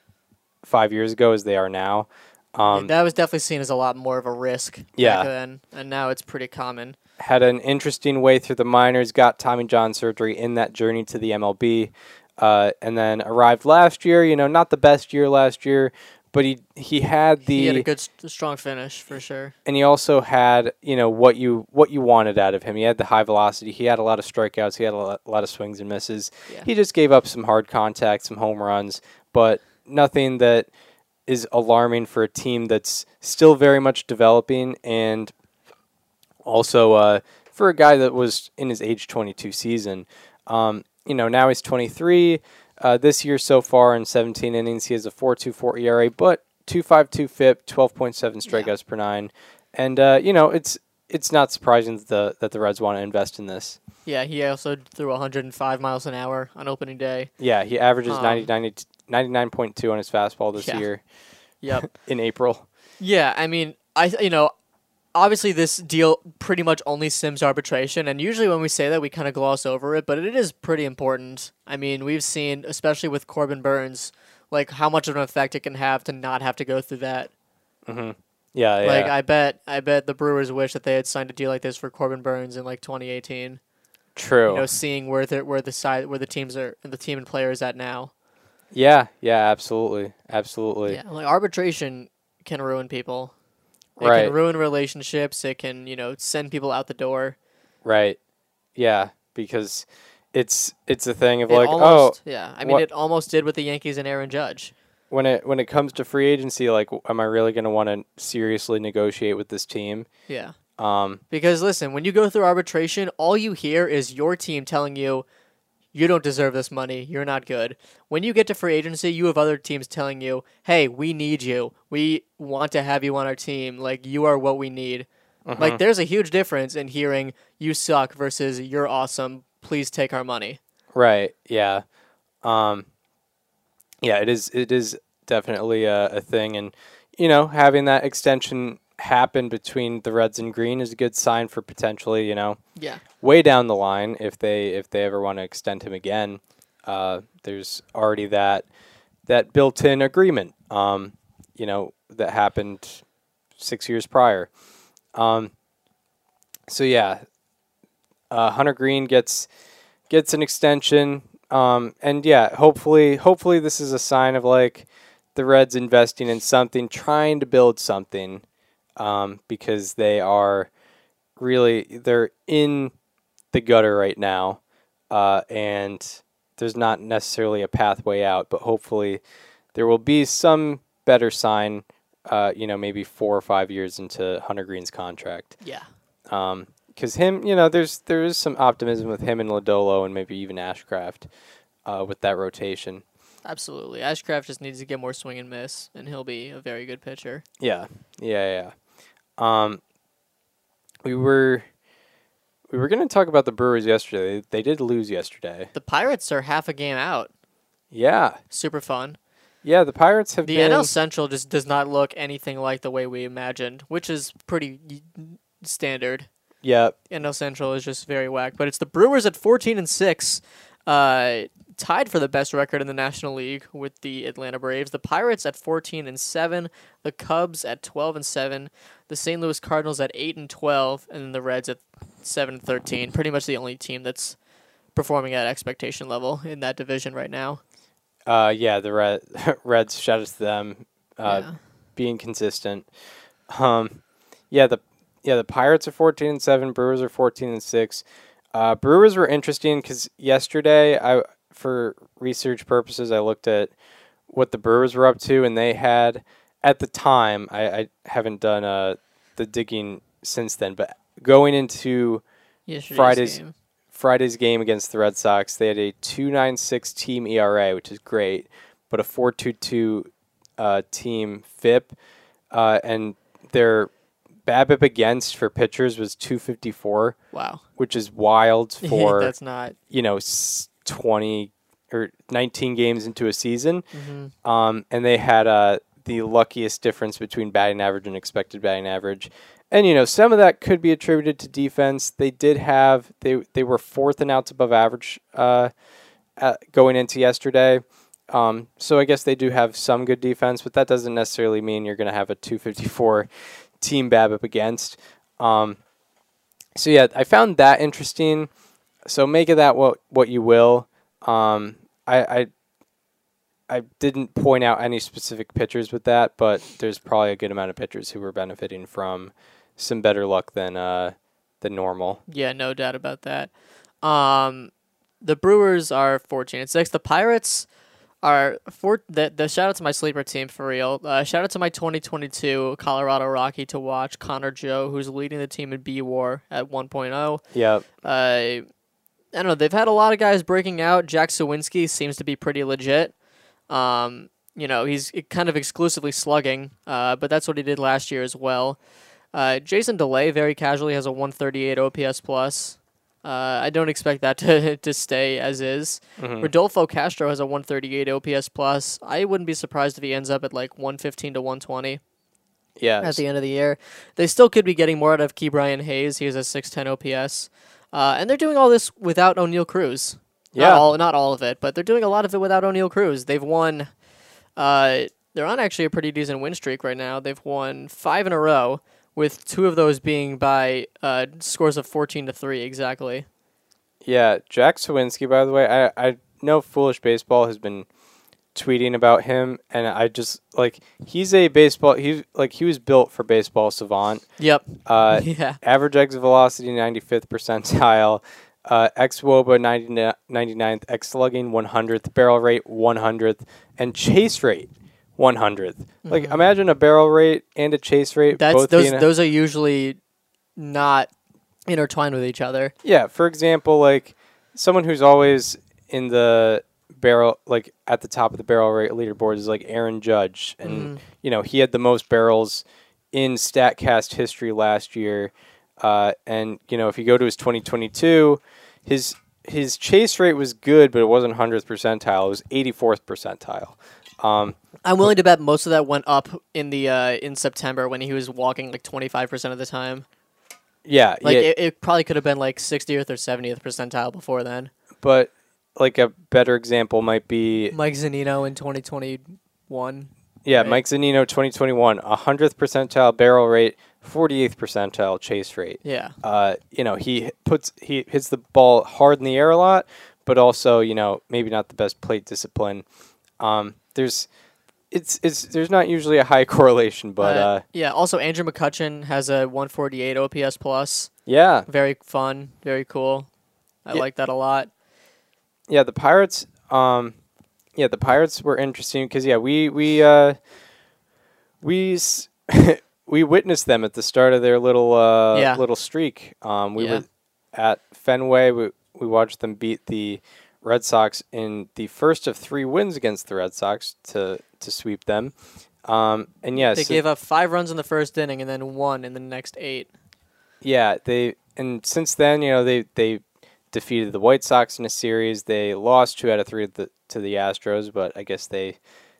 five years ago as they are now. Um, that was definitely seen as a lot more of a risk Yeah. back then, and now it's pretty common. had an interesting way through the minors, got Tommy John surgery in that journey to the MLB, uh, and then arrived last year. You know, not the best year last year, but he he had the He had a good, strong finish for sure. and he also had you know what you what you wanted out of him. He had the high velocity. He had a lot of strikeouts. He had a lot, a lot of swings and misses. Yeah. He just gave up some hard contact, some home runs, but nothing that is alarming for a team that's still very much developing and also uh, for a guy that was in his age 22 season. Um, you know, now he's 23. Uh, this year so far in 17 innings, he has a 4.24 ERA, but 2.52 FIP, 12.7 strikeouts per nine, and uh, you know it's it's not surprising that the that the Reds want to invest in this. Yeah, he also threw 105 miles an hour on opening day. Yeah, he averages Um, 90, 90 99.2 on his fastball this Yeah. year Yep. in April. yeah, I mean, I you know, obviously this deal pretty much only sims arbitration, and usually when we say that, we kind of gloss over it, but it is pretty important. I mean, we've seen, especially with Corbin Burnes, like how much of an effect it can have to not have to go through that. Mm-hmm. Yeah, yeah. Like I bet, I bet the Brewers wish that they had signed a deal like this for Corbin Burnes in like 2018. True. You know, seeing where the where the side where the teams are and the team and players at now. yeah, yeah, absolutely, absolutely. Yeah, like arbitration can ruin people. It Right. can ruin relationships. It can, you know, send people out the door. Right. Yeah, because it's it's a thing of It like, almost, oh, yeah. I mean, what- it almost did with the Yankees and Aaron Judge. when it when it comes to free agency, like, am I really going to want to seriously negotiate with this team? Yeah. Um, Because listen, when you go through arbitration, all you hear is your team telling you, you don't deserve this money. You're not good. When you get to free agency, you have other teams telling you, hey, we need you. We want to have you on our team. Like, you are what we need. Mm-hmm. Like, there's a huge difference in hearing you suck versus you're awesome. Please take our money. right. Yeah. Um, yeah. It is. It is definitely a, a thing, and you know, having that extension happen between the Reds and Greene is a good sign for potentially, you know, Yeah. way down the line if they if they ever want to extend him again. Uh, there's already that that built-in agreement, um, you know, that happened six years prior. Um, so yeah, uh, Hunter Greene gets gets an extension, um, and yeah, hopefully, hopefully this is a sign of like the Reds investing in something, trying to build something, um, because they are really they're in the gutter right now, uh, and there's not necessarily a pathway out, but hopefully there will be some better sign. Uh, you know, maybe four or five years into Hunter Greene's contract Yeah. because him, you know, there's there is some optimism with him and Lodolo and maybe even Ashcraft uh, with that rotation. Absolutely. Ashcraft just needs to get more swing and miss, and he'll be a very good pitcher. Yeah, yeah, yeah. Um, we were we were going to talk about the Brewers yesterday. They did lose yesterday. The Pirates are half a game out. Yeah, Super fun. yeah. The Pirates have The been NL Central just does not look anything like the way we imagined, which is pretty standard. yeah, NL Central is just very whack. But it's the Brewers at 14 and 6, uh, tied for the best record in the National League with the Atlanta Braves. The Pirates at 14 and 7, the Cubs at 12 and 7, the St. Louis Cardinals at 8 and 12, and then the Reds at 7 and 13. Pretty much the only team that's performing at expectation level in that division right now. Uh, yeah, the Red Reds. Shout out to them, uh, yeah. being consistent. Um, yeah, the yeah the Pirates are fourteen and seven. Brewers are fourteen and six. Uh, Brewers were interesting because yesterday, I for research purposes, I looked at what the Brewers were up to, and they had at the time. I, I haven't done uh the digging since then, but going into Yesterday's Friday's- game. Friday's game against the Red Sox, they had a 2.96 team ERA, which is great, but a 4.22 uh, team FIP, uh, and their BABIP against for pitchers was 254, Wow. which is wild for That's not. you know s- 20 or 19 games into a season. mhm. Um, and they had uh, the luckiest difference between batting average and expected batting average. And you know, some of that could be attributed to defense. They did have they they were fourth and outs above average uh, uh, going into yesterday. Um, so I guess they do have some good defense, but that doesn't necessarily mean you're going to have a 254 team BABIP against. Um, so yeah, I found that interesting. So make of that what what you will. Um, I, I I didn't point out any specific pitchers with that, but there's probably a good amount of pitchers who were benefiting from some better luck than uh than normal. Yeah, no doubt about that. Um, the Brewers are 14 and 6. The Pirates are four. The, the shout out to my sleeper team for real. Uh, shout out to my 2022 Colorado Rocky to watch Connor Joe, who's leading the team in B War at 1.0. Yep. Uh, I don't know. They've had a lot of guys breaking out. Jack Suwinski seems to be pretty legit. Um, you know, he's kind of exclusively slugging, uh, but that's what he did last year as well. Uh, Jason DeLay very casually has a 138 OPS plus. Uh, I don't expect that to to stay as is. Mhm. Rodolfo Castro has a 138 OPS plus. I wouldn't be surprised if he ends up at like 115 to 120 Yeah. at the end of the year. They still could be getting more out of Ke'Bryan Hayes. He has a 610 OPS. Uh, and they're doing all this without Oneil Cruz. Yeah. Not all, not all of it, but they're doing a lot of it without Oneil Cruz. They've won. Uh, they're on actually a pretty decent win streak right now. They've won five in a row, with two of those being by uh, scores of 14 to three exactly. Yeah, Jack Suwinski, by the way, I, I know Foolish Baseball has been tweeting about him, and I just like he's a baseball. He's like he was built for baseball savant. Yep. Uh, yeah. average exit velocity 95th percentile, uh, x woba 90, 99th, x slugging 100th, barrel rate 100th, and chase rate 100th. Like imagine a barrel rate and a chase rate Mm-hmm. That's those. a- Those are usually not intertwined with each other. Yeah, for example, like someone who's always in the barrel, like at the top of the barrel rate leaderboard is like Aaron Judge, and you know he had the most barrels in Statcast history last year. Uh, and you know if you go to his 2022, his his chase rate was good, but it wasn't hundredth percentile. It was 84th percentile. Um, I'm willing to bet most of that went up in the uh, in September when he was walking like 25 percent of the time. yeah, Like yeah, it, it probably could have been like 60th or 70th percentile before then. but like a better example might be Mike Zunino in 2021. Yeah, Right. Mike Zunino, 2021, 100th percentile barrel rate, 48th percentile chase rate. Yeah. Uh, you know, he puts he hits the ball hard in the air a lot, but also, you know, maybe not the best plate discipline. Um, there's it's it's there's not usually a high correlation, but uh, yeah. Also, Andrew McCutchen has a 148 OPS plus. yeah, Very fun. Very cool. I Yeah. like that a lot. Yeah, the Pirates um yeah, the Pirates were interesting because yeah, we we uh we s- we witnessed them at the start of their little uh Yeah. little streak. Um we Yeah. were at Fenway. We we watched them beat the Red Sox in the first of three wins against the Red Sox to to sweep them. Um and yeah, They so- gave up five runs in the first inning and then one in the next eight. Yeah, they and since then, you know, they they defeated the White Sox in a series. They lost two out of three to the, to the Astros, but I guess they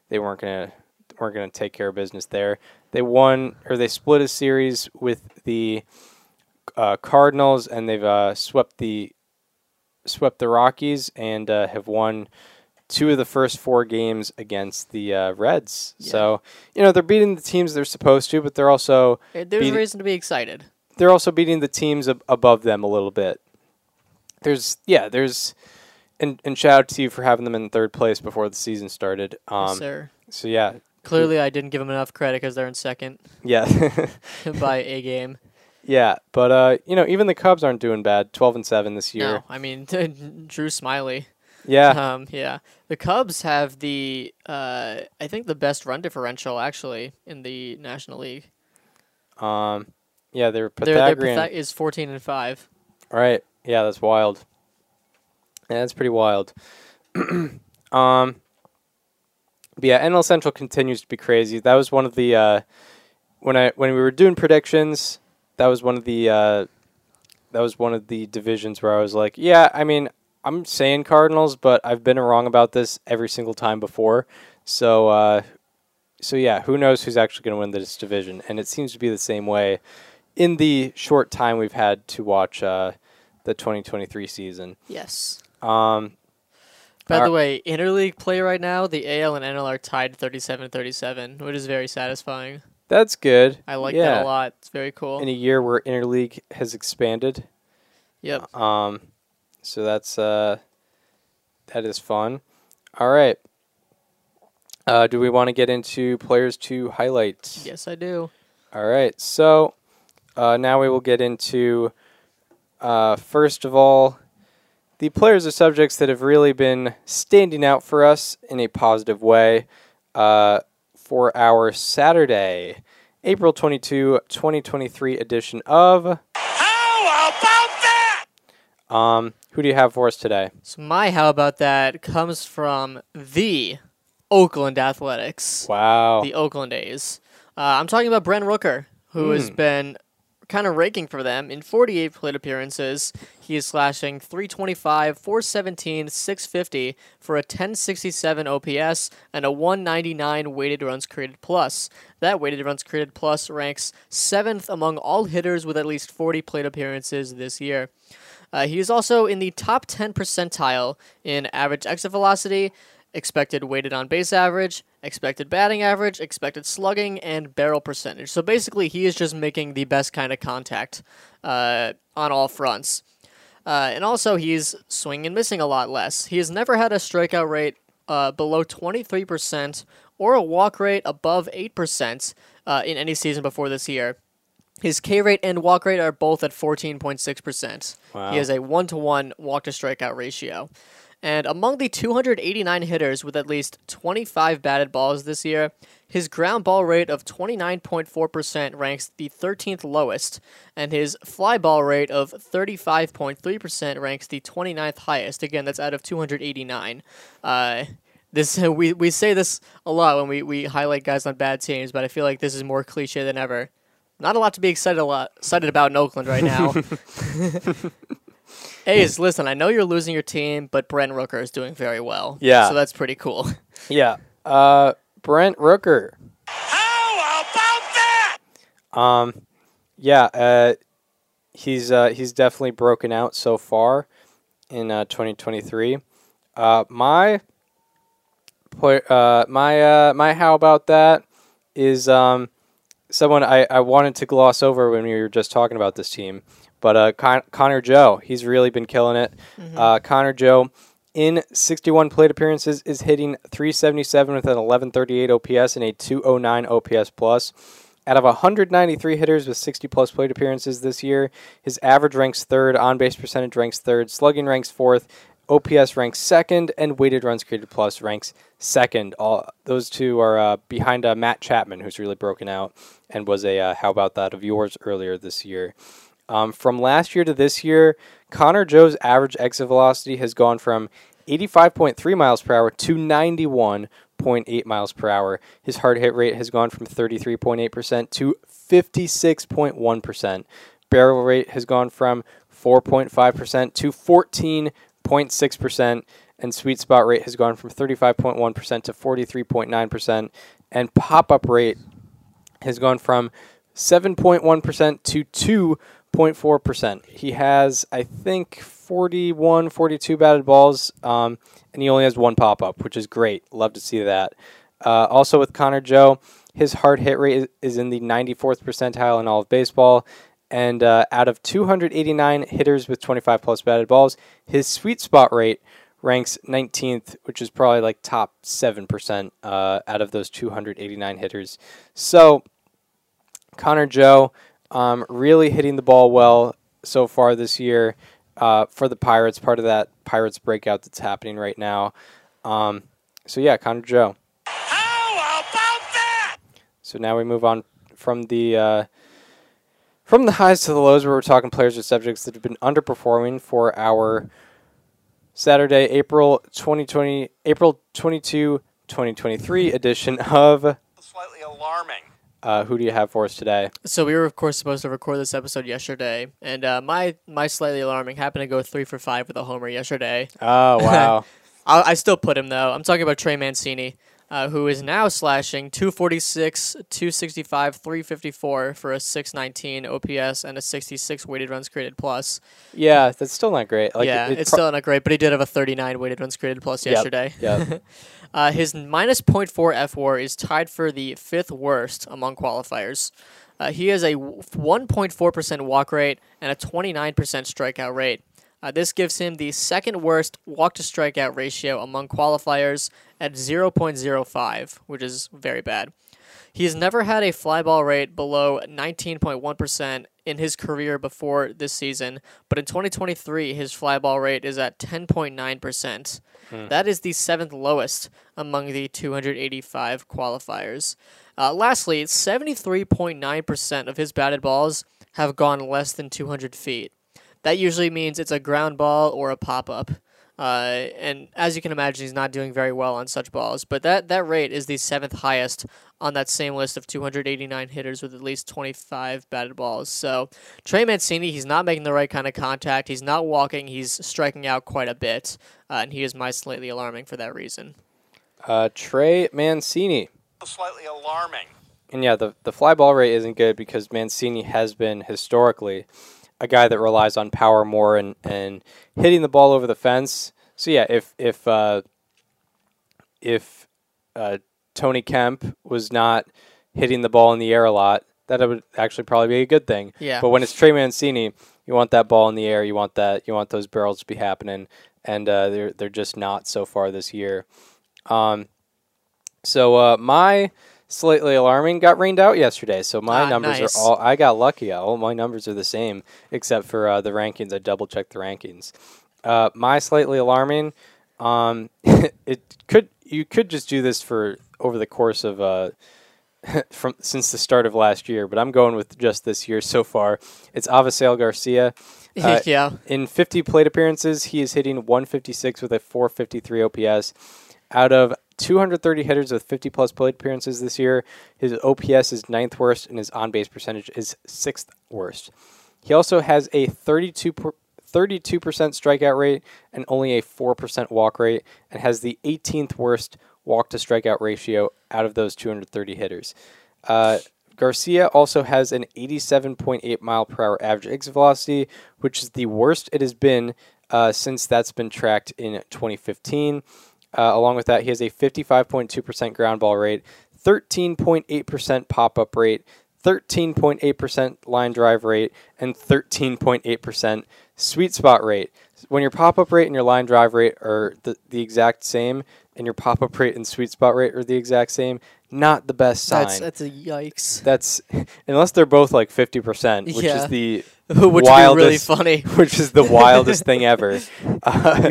they weren't gonna weren't gonna take care of business there. They won or they split a series with the uh, Cardinals, and they've uh, swept the swept the Rockies and uh, have won two of the first four games against the uh, Reds. Yeah. So you know they're beating the teams they're supposed to, but they're also There's reason to be excited. they're also beating the teams ab- above them a little bit. There's yeah, there's and and shout out to you for having them in third place before the season started. Um, yes, sir. so yeah, Clearly, I didn't give them enough credit because they're in second yeah, by a game. yeah. But uh, you know, even the Cubs aren't doing bad. Twelve and seven this year. No, I mean Drew Smyly. Yeah, Um, yeah, the Cubs have the uh, I think the best run differential actually in the National League. um, yeah. They're Their their Pythagorean. Pythag- is fourteen and five. Right. Yeah, that's wild. Yeah, that's pretty wild. um but yeah, NL Central continues to be crazy. That was one of the uh when I when we were doing predictions, that was one of the uh that was one of the divisions where I was like, yeah, I mean, I'm saying Cardinals, but I've been wrong about this every single time before. So uh so yeah, who knows who's actually going to win this division? And it seems to be the same way in the short time we've had to watch uh, the 2023 season. Yes. Um, By Are- the way, interleague play right now, the AL and NL are tied 37-37, which is very satisfying. that's good. I like Yeah. that a lot. It's very cool. In a year where interleague has expanded, yep. um, so that's uh, that is fun. All right. Uh, do we want to get into players to highlight? Yes, I do. All right. So uh, now we will get into, uh, first of all, the players or subjects that have really been standing out for us in a positive way uh, for our Saturday, April 22, 2023 edition of. How about that? Um, who do you have for us today? So my how about that comes from the Oakland Athletics. Wow. the Oakland A's. Uh, I'm talking about Brent Rooker, who has Hmm. been kind of raking for them in 48 plate appearances. He is slashing 325, 417, 650 for a 1067 OPS and a 199 weighted runs created plus. That weighted runs created plus ranks seventh among all hitters with at least 40 plate appearances this year. Uh, he is also in the top 10 percentile in average exit velocity, expected weighted on base average, expected batting average, expected slugging, and barrel percentage. So basically, he is just making the best kind of contact uh, on all fronts. Uh, and also, he's swinging and missing a lot less. He has never had a strikeout rate uh, below 23% or a walk rate above 8% uh, in any season before this year. His K rate and walk rate are both at 14.6%. Wow. He has a 1 to 1 walk to strikeout ratio. And among the 289 hitters with at least 25 batted balls this year, his ground ball rate of 29.4% ranks the 13th lowest, and his fly ball rate of 35.3% ranks the 29th highest. Again, that's out of 289. Uh, this we, we say this a lot when we, we highlight guys on bad teams, but I feel like this is more cliche than ever. Not a lot to be excited a lot excited about in Oakland right now. A's, listen, I know you're losing your team, but Brent Rooker is doing very well. Yeah. So that's pretty cool. Yeah. Uh, Brent Rooker. How about that? Um, yeah. Uh, he's uh, he's definitely broken out so far in uh, 2023. Uh, my uh, my uh, my how about that is um, someone I, I wanted to gloss over when we were just talking about this team, but uh, Con- Connor Joe, he's really been killing it. Uh, Connor Joe, in 61 plate appearances, is hitting 377 with an 1138 OPS and a 209 OPS plus. Out of 193 hitters with 60 plus plate appearances this year, his average ranks third, on base percentage ranks third, slugging ranks fourth, OPS ranks second, and weighted runs created plus ranks second. All those two are uh, behind uh, Matt Chapman, who's really broken out and was a uh, how about that of yours earlier this year. Um, from last year to this year, Connor Joe's average exit velocity has gone from 85.3 miles per hour to 91.8 miles per hour. His hard hit rate has gone from 33.8% to 56.1%. Barrel rate has gone from 4.5% to 14.6%. And sweet spot rate has gone from 35.1% to 43.9%. And pop up rate has gone from 7.1% to 2.4%. He has, I think, 41, 42 batted balls, um, and he only has one pop up, which is great. Love to see that. Uh, also, with Connor Joe, his hard hit rate is- is in the 94th percentile in all of baseball, And uh, out of 289 hitters with 25 plus batted balls, his sweet spot rate ranks 19th, which is probably like top 7% uh, out of those 289 hitters. So, Connor Joe um, really hitting the ball well so far this year uh, for the Pirates, part of that Pirates breakout that's happening right now. Um, so, yeah, Connor Joe. How about that? So now we move on from the uh, from the highs to the lows, where we're talking players or subjects that have been underperforming for our Saturday, April 2020, April 22, 2023 edition of Slightly alarming. Uh, Who Do You Have For Us Today? So we were of course supposed to record this episode yesterday, and uh, my my slightly alarming happened to go three for five with a homer yesterday. Oh, wow. I, I still put him though. I'm talking about Trey Mancini, uh, who is now slashing 246, 265, 354 for a 619 OPS and a 66 weighted runs created plus. yeah, that's still not great. Like, yeah, it- it it's still not great, but he did have a 39 weighted runs created plus Yep, yesterday. yep. uh, his minus 0.4 F WAR is tied for the fifth worst among qualifiers. Uh, he has a 1.4% walk rate and a 29% strikeout rate. Uh, this gives him the second worst walk to strikeout ratio among qualifiers at 0.05, which is very bad. He has never had a fly ball rate below 19.1% in his career before this season, but in 2023, his fly ball rate is at 10.9%. That is the seventh lowest among the 285 qualifiers. Uh, lastly, 73.9% of his batted balls have gone less than 200 feet. That usually means it's a ground ball or a pop up. Uh, and as you can imagine, he's not doing very well on such balls. But that, that rate is the seventh highest on that same list of 289 hitters with at least 25 batted balls. So Trey Mancini, he's not making the right kind of contact. He's not walking. He's striking out quite a bit. Uh, and he is my slightly alarming for that reason. uh, Trey Mancini. Slightly alarming. And yeah, the, the fly ball rate isn't good because Mancini has been historically a guy that relies on power more and, and hitting the ball over the fence. So yeah, if if uh, if uh, Tony Kemp was not hitting the ball in the air a lot, that would actually probably be a good thing. Yeah. But when it's Trey Mancini, you want that ball in the air. You want that. You want those barrels to be happening, and uh, they're they're just not so far this year. Um, so uh, my slightly alarming got rained out yesterday. So my Ah, numbers nice. are all. I got lucky. All my numbers are the same except for uh, the rankings. I double checked the rankings. Uh, my slightly alarming. Um, it could you could just do this for over the course of uh, from since the start of last year, but I'm going with just this year so far. It's Avisail Garcia. Uh, yeah. In 50 plate appearances, he is hitting 156 with a 453 OPS. Out of 230 hitters with 50 plus plate appearances this year, his OPS is ninth worst and his on base percentage is sixth worst. He also has a 32 per, 32% strikeout rate and only a 4% walk rate, and has the 18th worst walk to strikeout ratio out of those 230 hitters. Uh, Garcia also has an 87.8 mile per hour average exit velocity, which is the worst it has been uh, since that's been tracked in 2015. Uh, along with that, he has a 55.2% ground ball rate, 13.8% pop up rate, 13.8% line drive rate, and 13.8% sweet spot rate. When your pop up rate and your line drive rate are the, the exact same, and your pop up rate and sweet spot rate are the exact same, not the best sign. That's, that's a yikes. That's unless they're both like fifty percent, which Yeah. is the Which would be wildest, really funny. which is the wildest thing ever. Uh,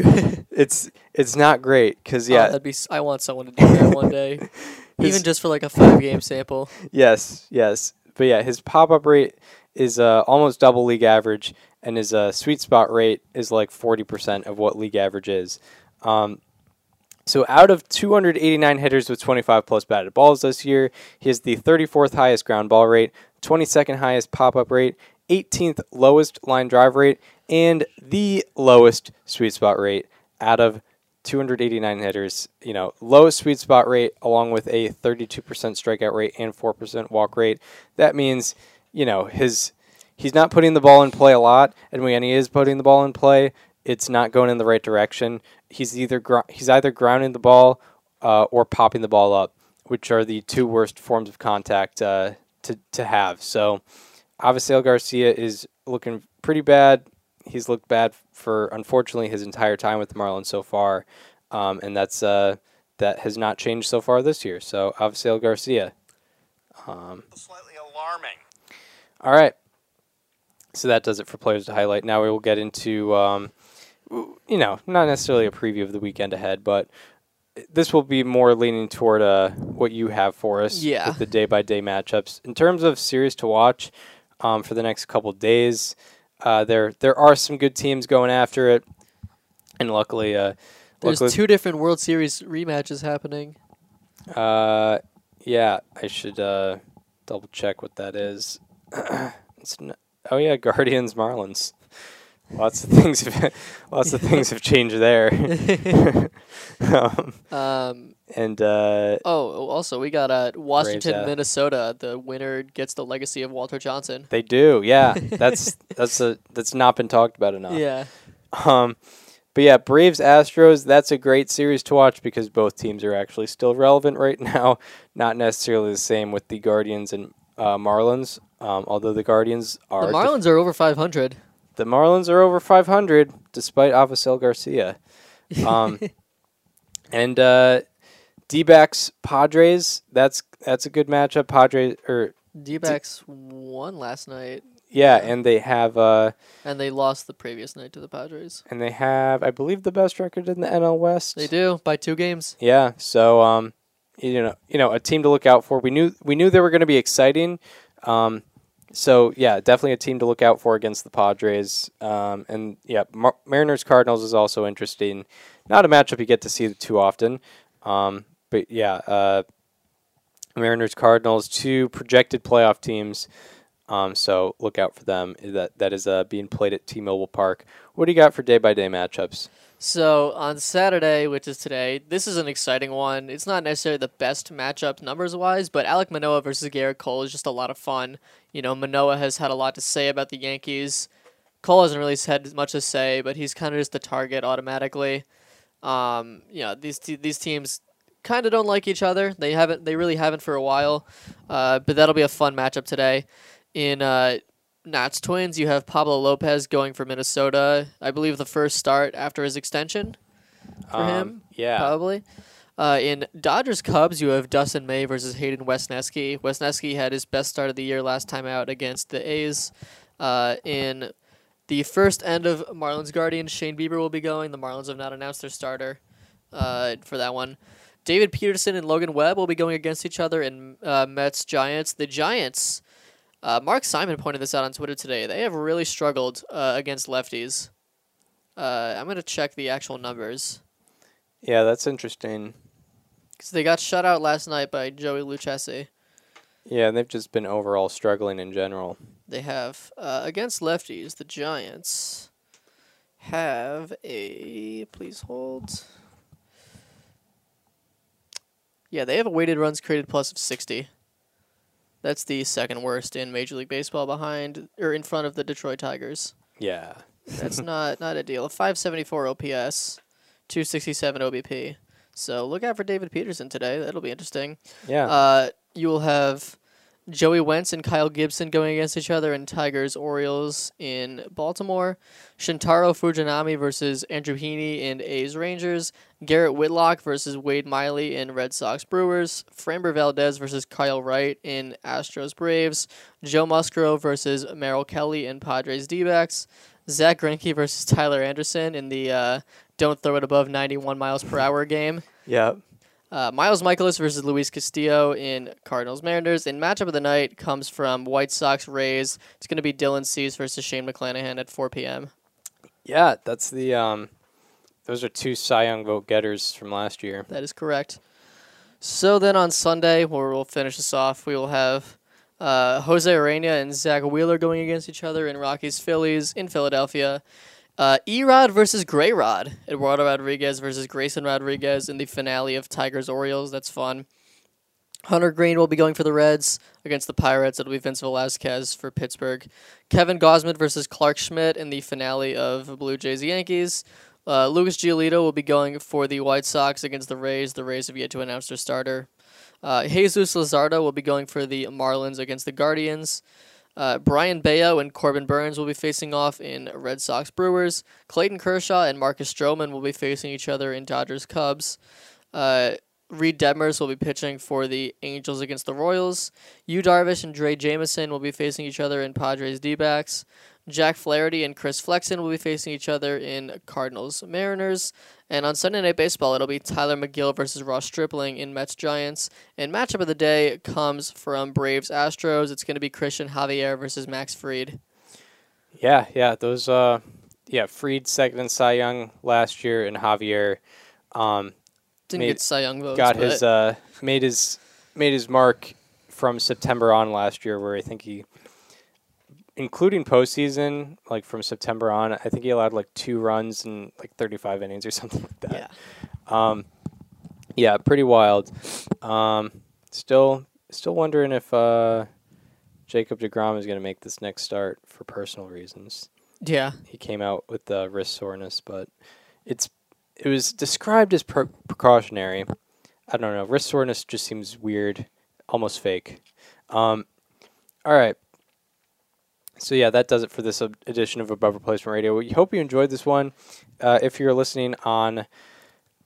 it's it's not great because Oh, yeah, that'd be. I want someone to do that one day, even just for like a five game sample. yes, yes, but yeah, his pop up rate is uh, almost double league average, and his uh, sweet spot rate is like forty percent of what league average is. Um, So out of 289 hitters with 25 plus batted balls this year, he has the 34th highest ground ball rate, 22nd highest pop-up rate, 18th lowest line drive rate, and the lowest sweet spot rate out of 289 hitters. You know, lowest sweet spot rate along with a 32% strikeout rate and 4% walk rate. That means, you know, his he's not putting the ball in play a lot, and when he is putting the ball in play, it's not going in the right direction. He's either gr- he's either grounding the ball uh, or popping the ball up, which are the two worst forms of contact uh, to to have. So, Avisail Garcia is looking pretty bad. He's looked bad for unfortunately his entire time with the Marlins so far, um, and that's uh, that has not changed so far this year. So Avisail Garcia. Um, Slightly alarming. all right. So that does it for players to highlight. Now we will get into, um, you know, not necessarily a preview of the weekend ahead, but this will be more leaning toward uh, what you have for us Yeah. with the day by day matchups. In terms of series to watch um, for the next couple days, uh, there there are some good teams going after it, and luckily, uh, There's luckily, two different World Series rematches happening. Uh, yeah, I should uh, double check what that is. it's n- oh yeah, Guardians Marlins. Lots of things. Have, lots of things have changed there. um, Um, and uh, oh, also we got uh, Washington, Minnesota. The winner gets the legacy of Walter Johnson. they do. Yeah, that's that's a that's not been talked about enough. Yeah, Um, but yeah, Braves Astros. That's a great series to watch because both teams are actually still relevant right now. Not necessarily the same with the Guardians and uh, Marlins. Um, although the Guardians are the def- Marlins are over 500. the Marlins are over 500 despite Avisail Garcia. Um, and uh, D-backs Padres. That's that's a good matchup. Padres or D-backs won last night, yeah, and they have uh, and they lost the previous night to the Padres. and they have I believe the best record in the NL West. They do by two games. Yeah, so um, you know, you know, a team to look out for. We knew we knew they were going to be exciting. Um, so yeah, definitely a team to look out for against the Padres. Um, and yeah, Mar- Mariners Cardinals is also interesting. Not a matchup you get to see too often. Um, but yeah, uh, Mariners Cardinals, two projected playoff teams. Um, so look out for them. That that is uh, being played at T-Mobile Park. What do you got for day by day matchups? So on Saturday, which is today, this is an exciting one. It's not necessarily the best matchup numbers wise, but Alek Manoah versus Gerrit Cole is just a lot of fun. You know, Manoah has had a lot to say about the Yankees. Cole hasn't really had much to say, but he's kind of just the target automatically. Um, you know, these te- these teams kind of don't like each other. They haven't, they really haven't for a while. Uh, but that'll be a fun matchup today. In uh, Nats Twins, you have Pablo Lopez going for Minnesota. I believe the first start after his extension for Um, him, Yeah. probably. Uh, in Dodgers Cubs, you have Dustin May versus Hayden Wesneski. Wesneski had his best start of the year last time out against the A's. Uh, in the first end of Marlins Guardians, Shane Bieber will be going. The Marlins have not announced their starter uh, for that one. David Peterson and Logan Webb will be going against each other in uh, Mets Giants. The Giants, uh, Mark Simon pointed this out on Twitter today. They have really struggled uh, against lefties. Uh, I'm going to check the actual numbers. Yeah, that's interesting. Because they got shut out last night by Joey Lucchesi. Yeah, and they've just been overall struggling in general. They have uh, against lefties. The Giants have a please hold. Yeah, they have a weighted runs created plus of sixty. That's the second worst in Major League Baseball, behind or in front of the Detroit Tigers. Yeah. That's not not a deal. A five seventy four OPS, two sixty seven OBP. So look out for David Peterson today. That'll be interesting. Yeah. Uh, you will have Joey Wentz and Kyle Gibson going against each other in Tigers Orioles in Baltimore. Shintaro Fujinami versus Andrew Heaney in A's Rangers. Garrett Whitlock versus Wade Miley in Red Sox Brewers. Framber Valdez versus Kyle Wright in Astros Braves. Joe Musgrove versus Merrill Kelly in Padres D backs. Zack Greinke versus Tyler Anderson in the uh, don't throw it above 91 miles per hour game. yeah. Uh, Miles Mikolas versus Luis Castillo in Cardinals Mariners. And matchup of the night comes from White Sox Rays. It's going to be Dylan Cease versus Shane McClanahan at 4 p.m. Yeah, that's the um those are two Cy Young vote getters from last year. That is correct. So then on Sunday, where we'll finish this off, we will have uh, Jose Urena and Zack Wheeler going against each other in Rockies Phillies in Philadelphia. Uh, Erod versus Gray Rod. Eduardo Rodriguez versus Grayson Rodriguez in the finale of Tigers Orioles. That's fun. Hunter Greene will be going for the Reds against the Pirates. It'll be Vince Velasquez for Pittsburgh. Kevin Gausman versus Clarke Schmidt in the finale of Blue Jays Yankees. Uh, Lucas Giolito will be going for the White Sox against the Rays. The Rays have yet to announce their starter. Uh, Jesus Luzardo will be going for the Marlins against the Guardians. Uh, Brayan Bello and Corbin Burnes will be facing off in Red Sox Brewers. Clayton Kershaw and Marcus Stroman will be facing each other in Dodgers Cubs. Uh, Reid Detmers will be pitching for the Angels against the Royals. Yu Darvish and Drey Jameson will be facing each other in Padres D backs. Jack Flaherty and Chris Flexen will be facing each other in Cardinals Mariners. And on Sunday Night Baseball, it'll be Tylor Megill versus Ross Stripling in Mets Giants. And matchup of the day comes from Braves Astros. It's going to be Cristian Javier versus Max Fried. Yeah, yeah, those uh yeah, Fried second in Cy Young last year and Javier um Didn't Made- get Cy Young votes. got his uh made his made his mark from September on last year where I think he including postseason, like from September on, I think he allowed like two runs and like thirty five innings or something like that. yeah. Um, yeah, pretty wild. Um, still, still wondering if uh, Jacob deGrom is going to make this next start for personal reasons. Yeah. He came out with the wrist soreness, but it's it was described as pre- precautionary. I don't know. Wrist soreness just seems weird, almost fake. Um, all right. So yeah, that does it for this edition of Above Replacement Radio. We hope you enjoyed this one. Uh, if you're listening on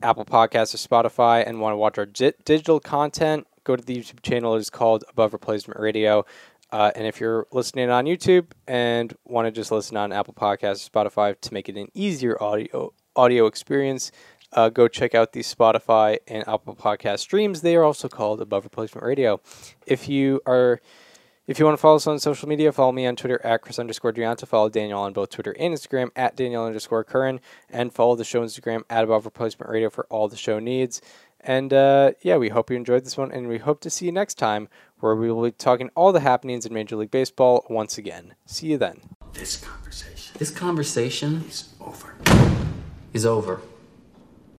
Apple Podcasts or Spotify and want to watch our di- digital content, go to the YouTube channel. It is called Above Replacement Radio. Uh, and if you're listening on YouTube and want to just listen on Apple Podcasts or Spotify to make it an easier audio audio experience, uh, go check out the Spotify and Apple Podcast streams. They are also called Above Replacement Radio. If you are if you want to follow us on social media, follow me on Twitter at Chris underscore Gianta. Follow Daniel on both Twitter and Instagram at Daniel underscore Curran. And follow the show Instagram at Above Replacement Radio for all the show needs. And uh, yeah, we hope you enjoyed this one, and we hope to see you next time where we will be talking all the happenings in Major League Baseball once again. See you then. This conversation This conversation is over. is over.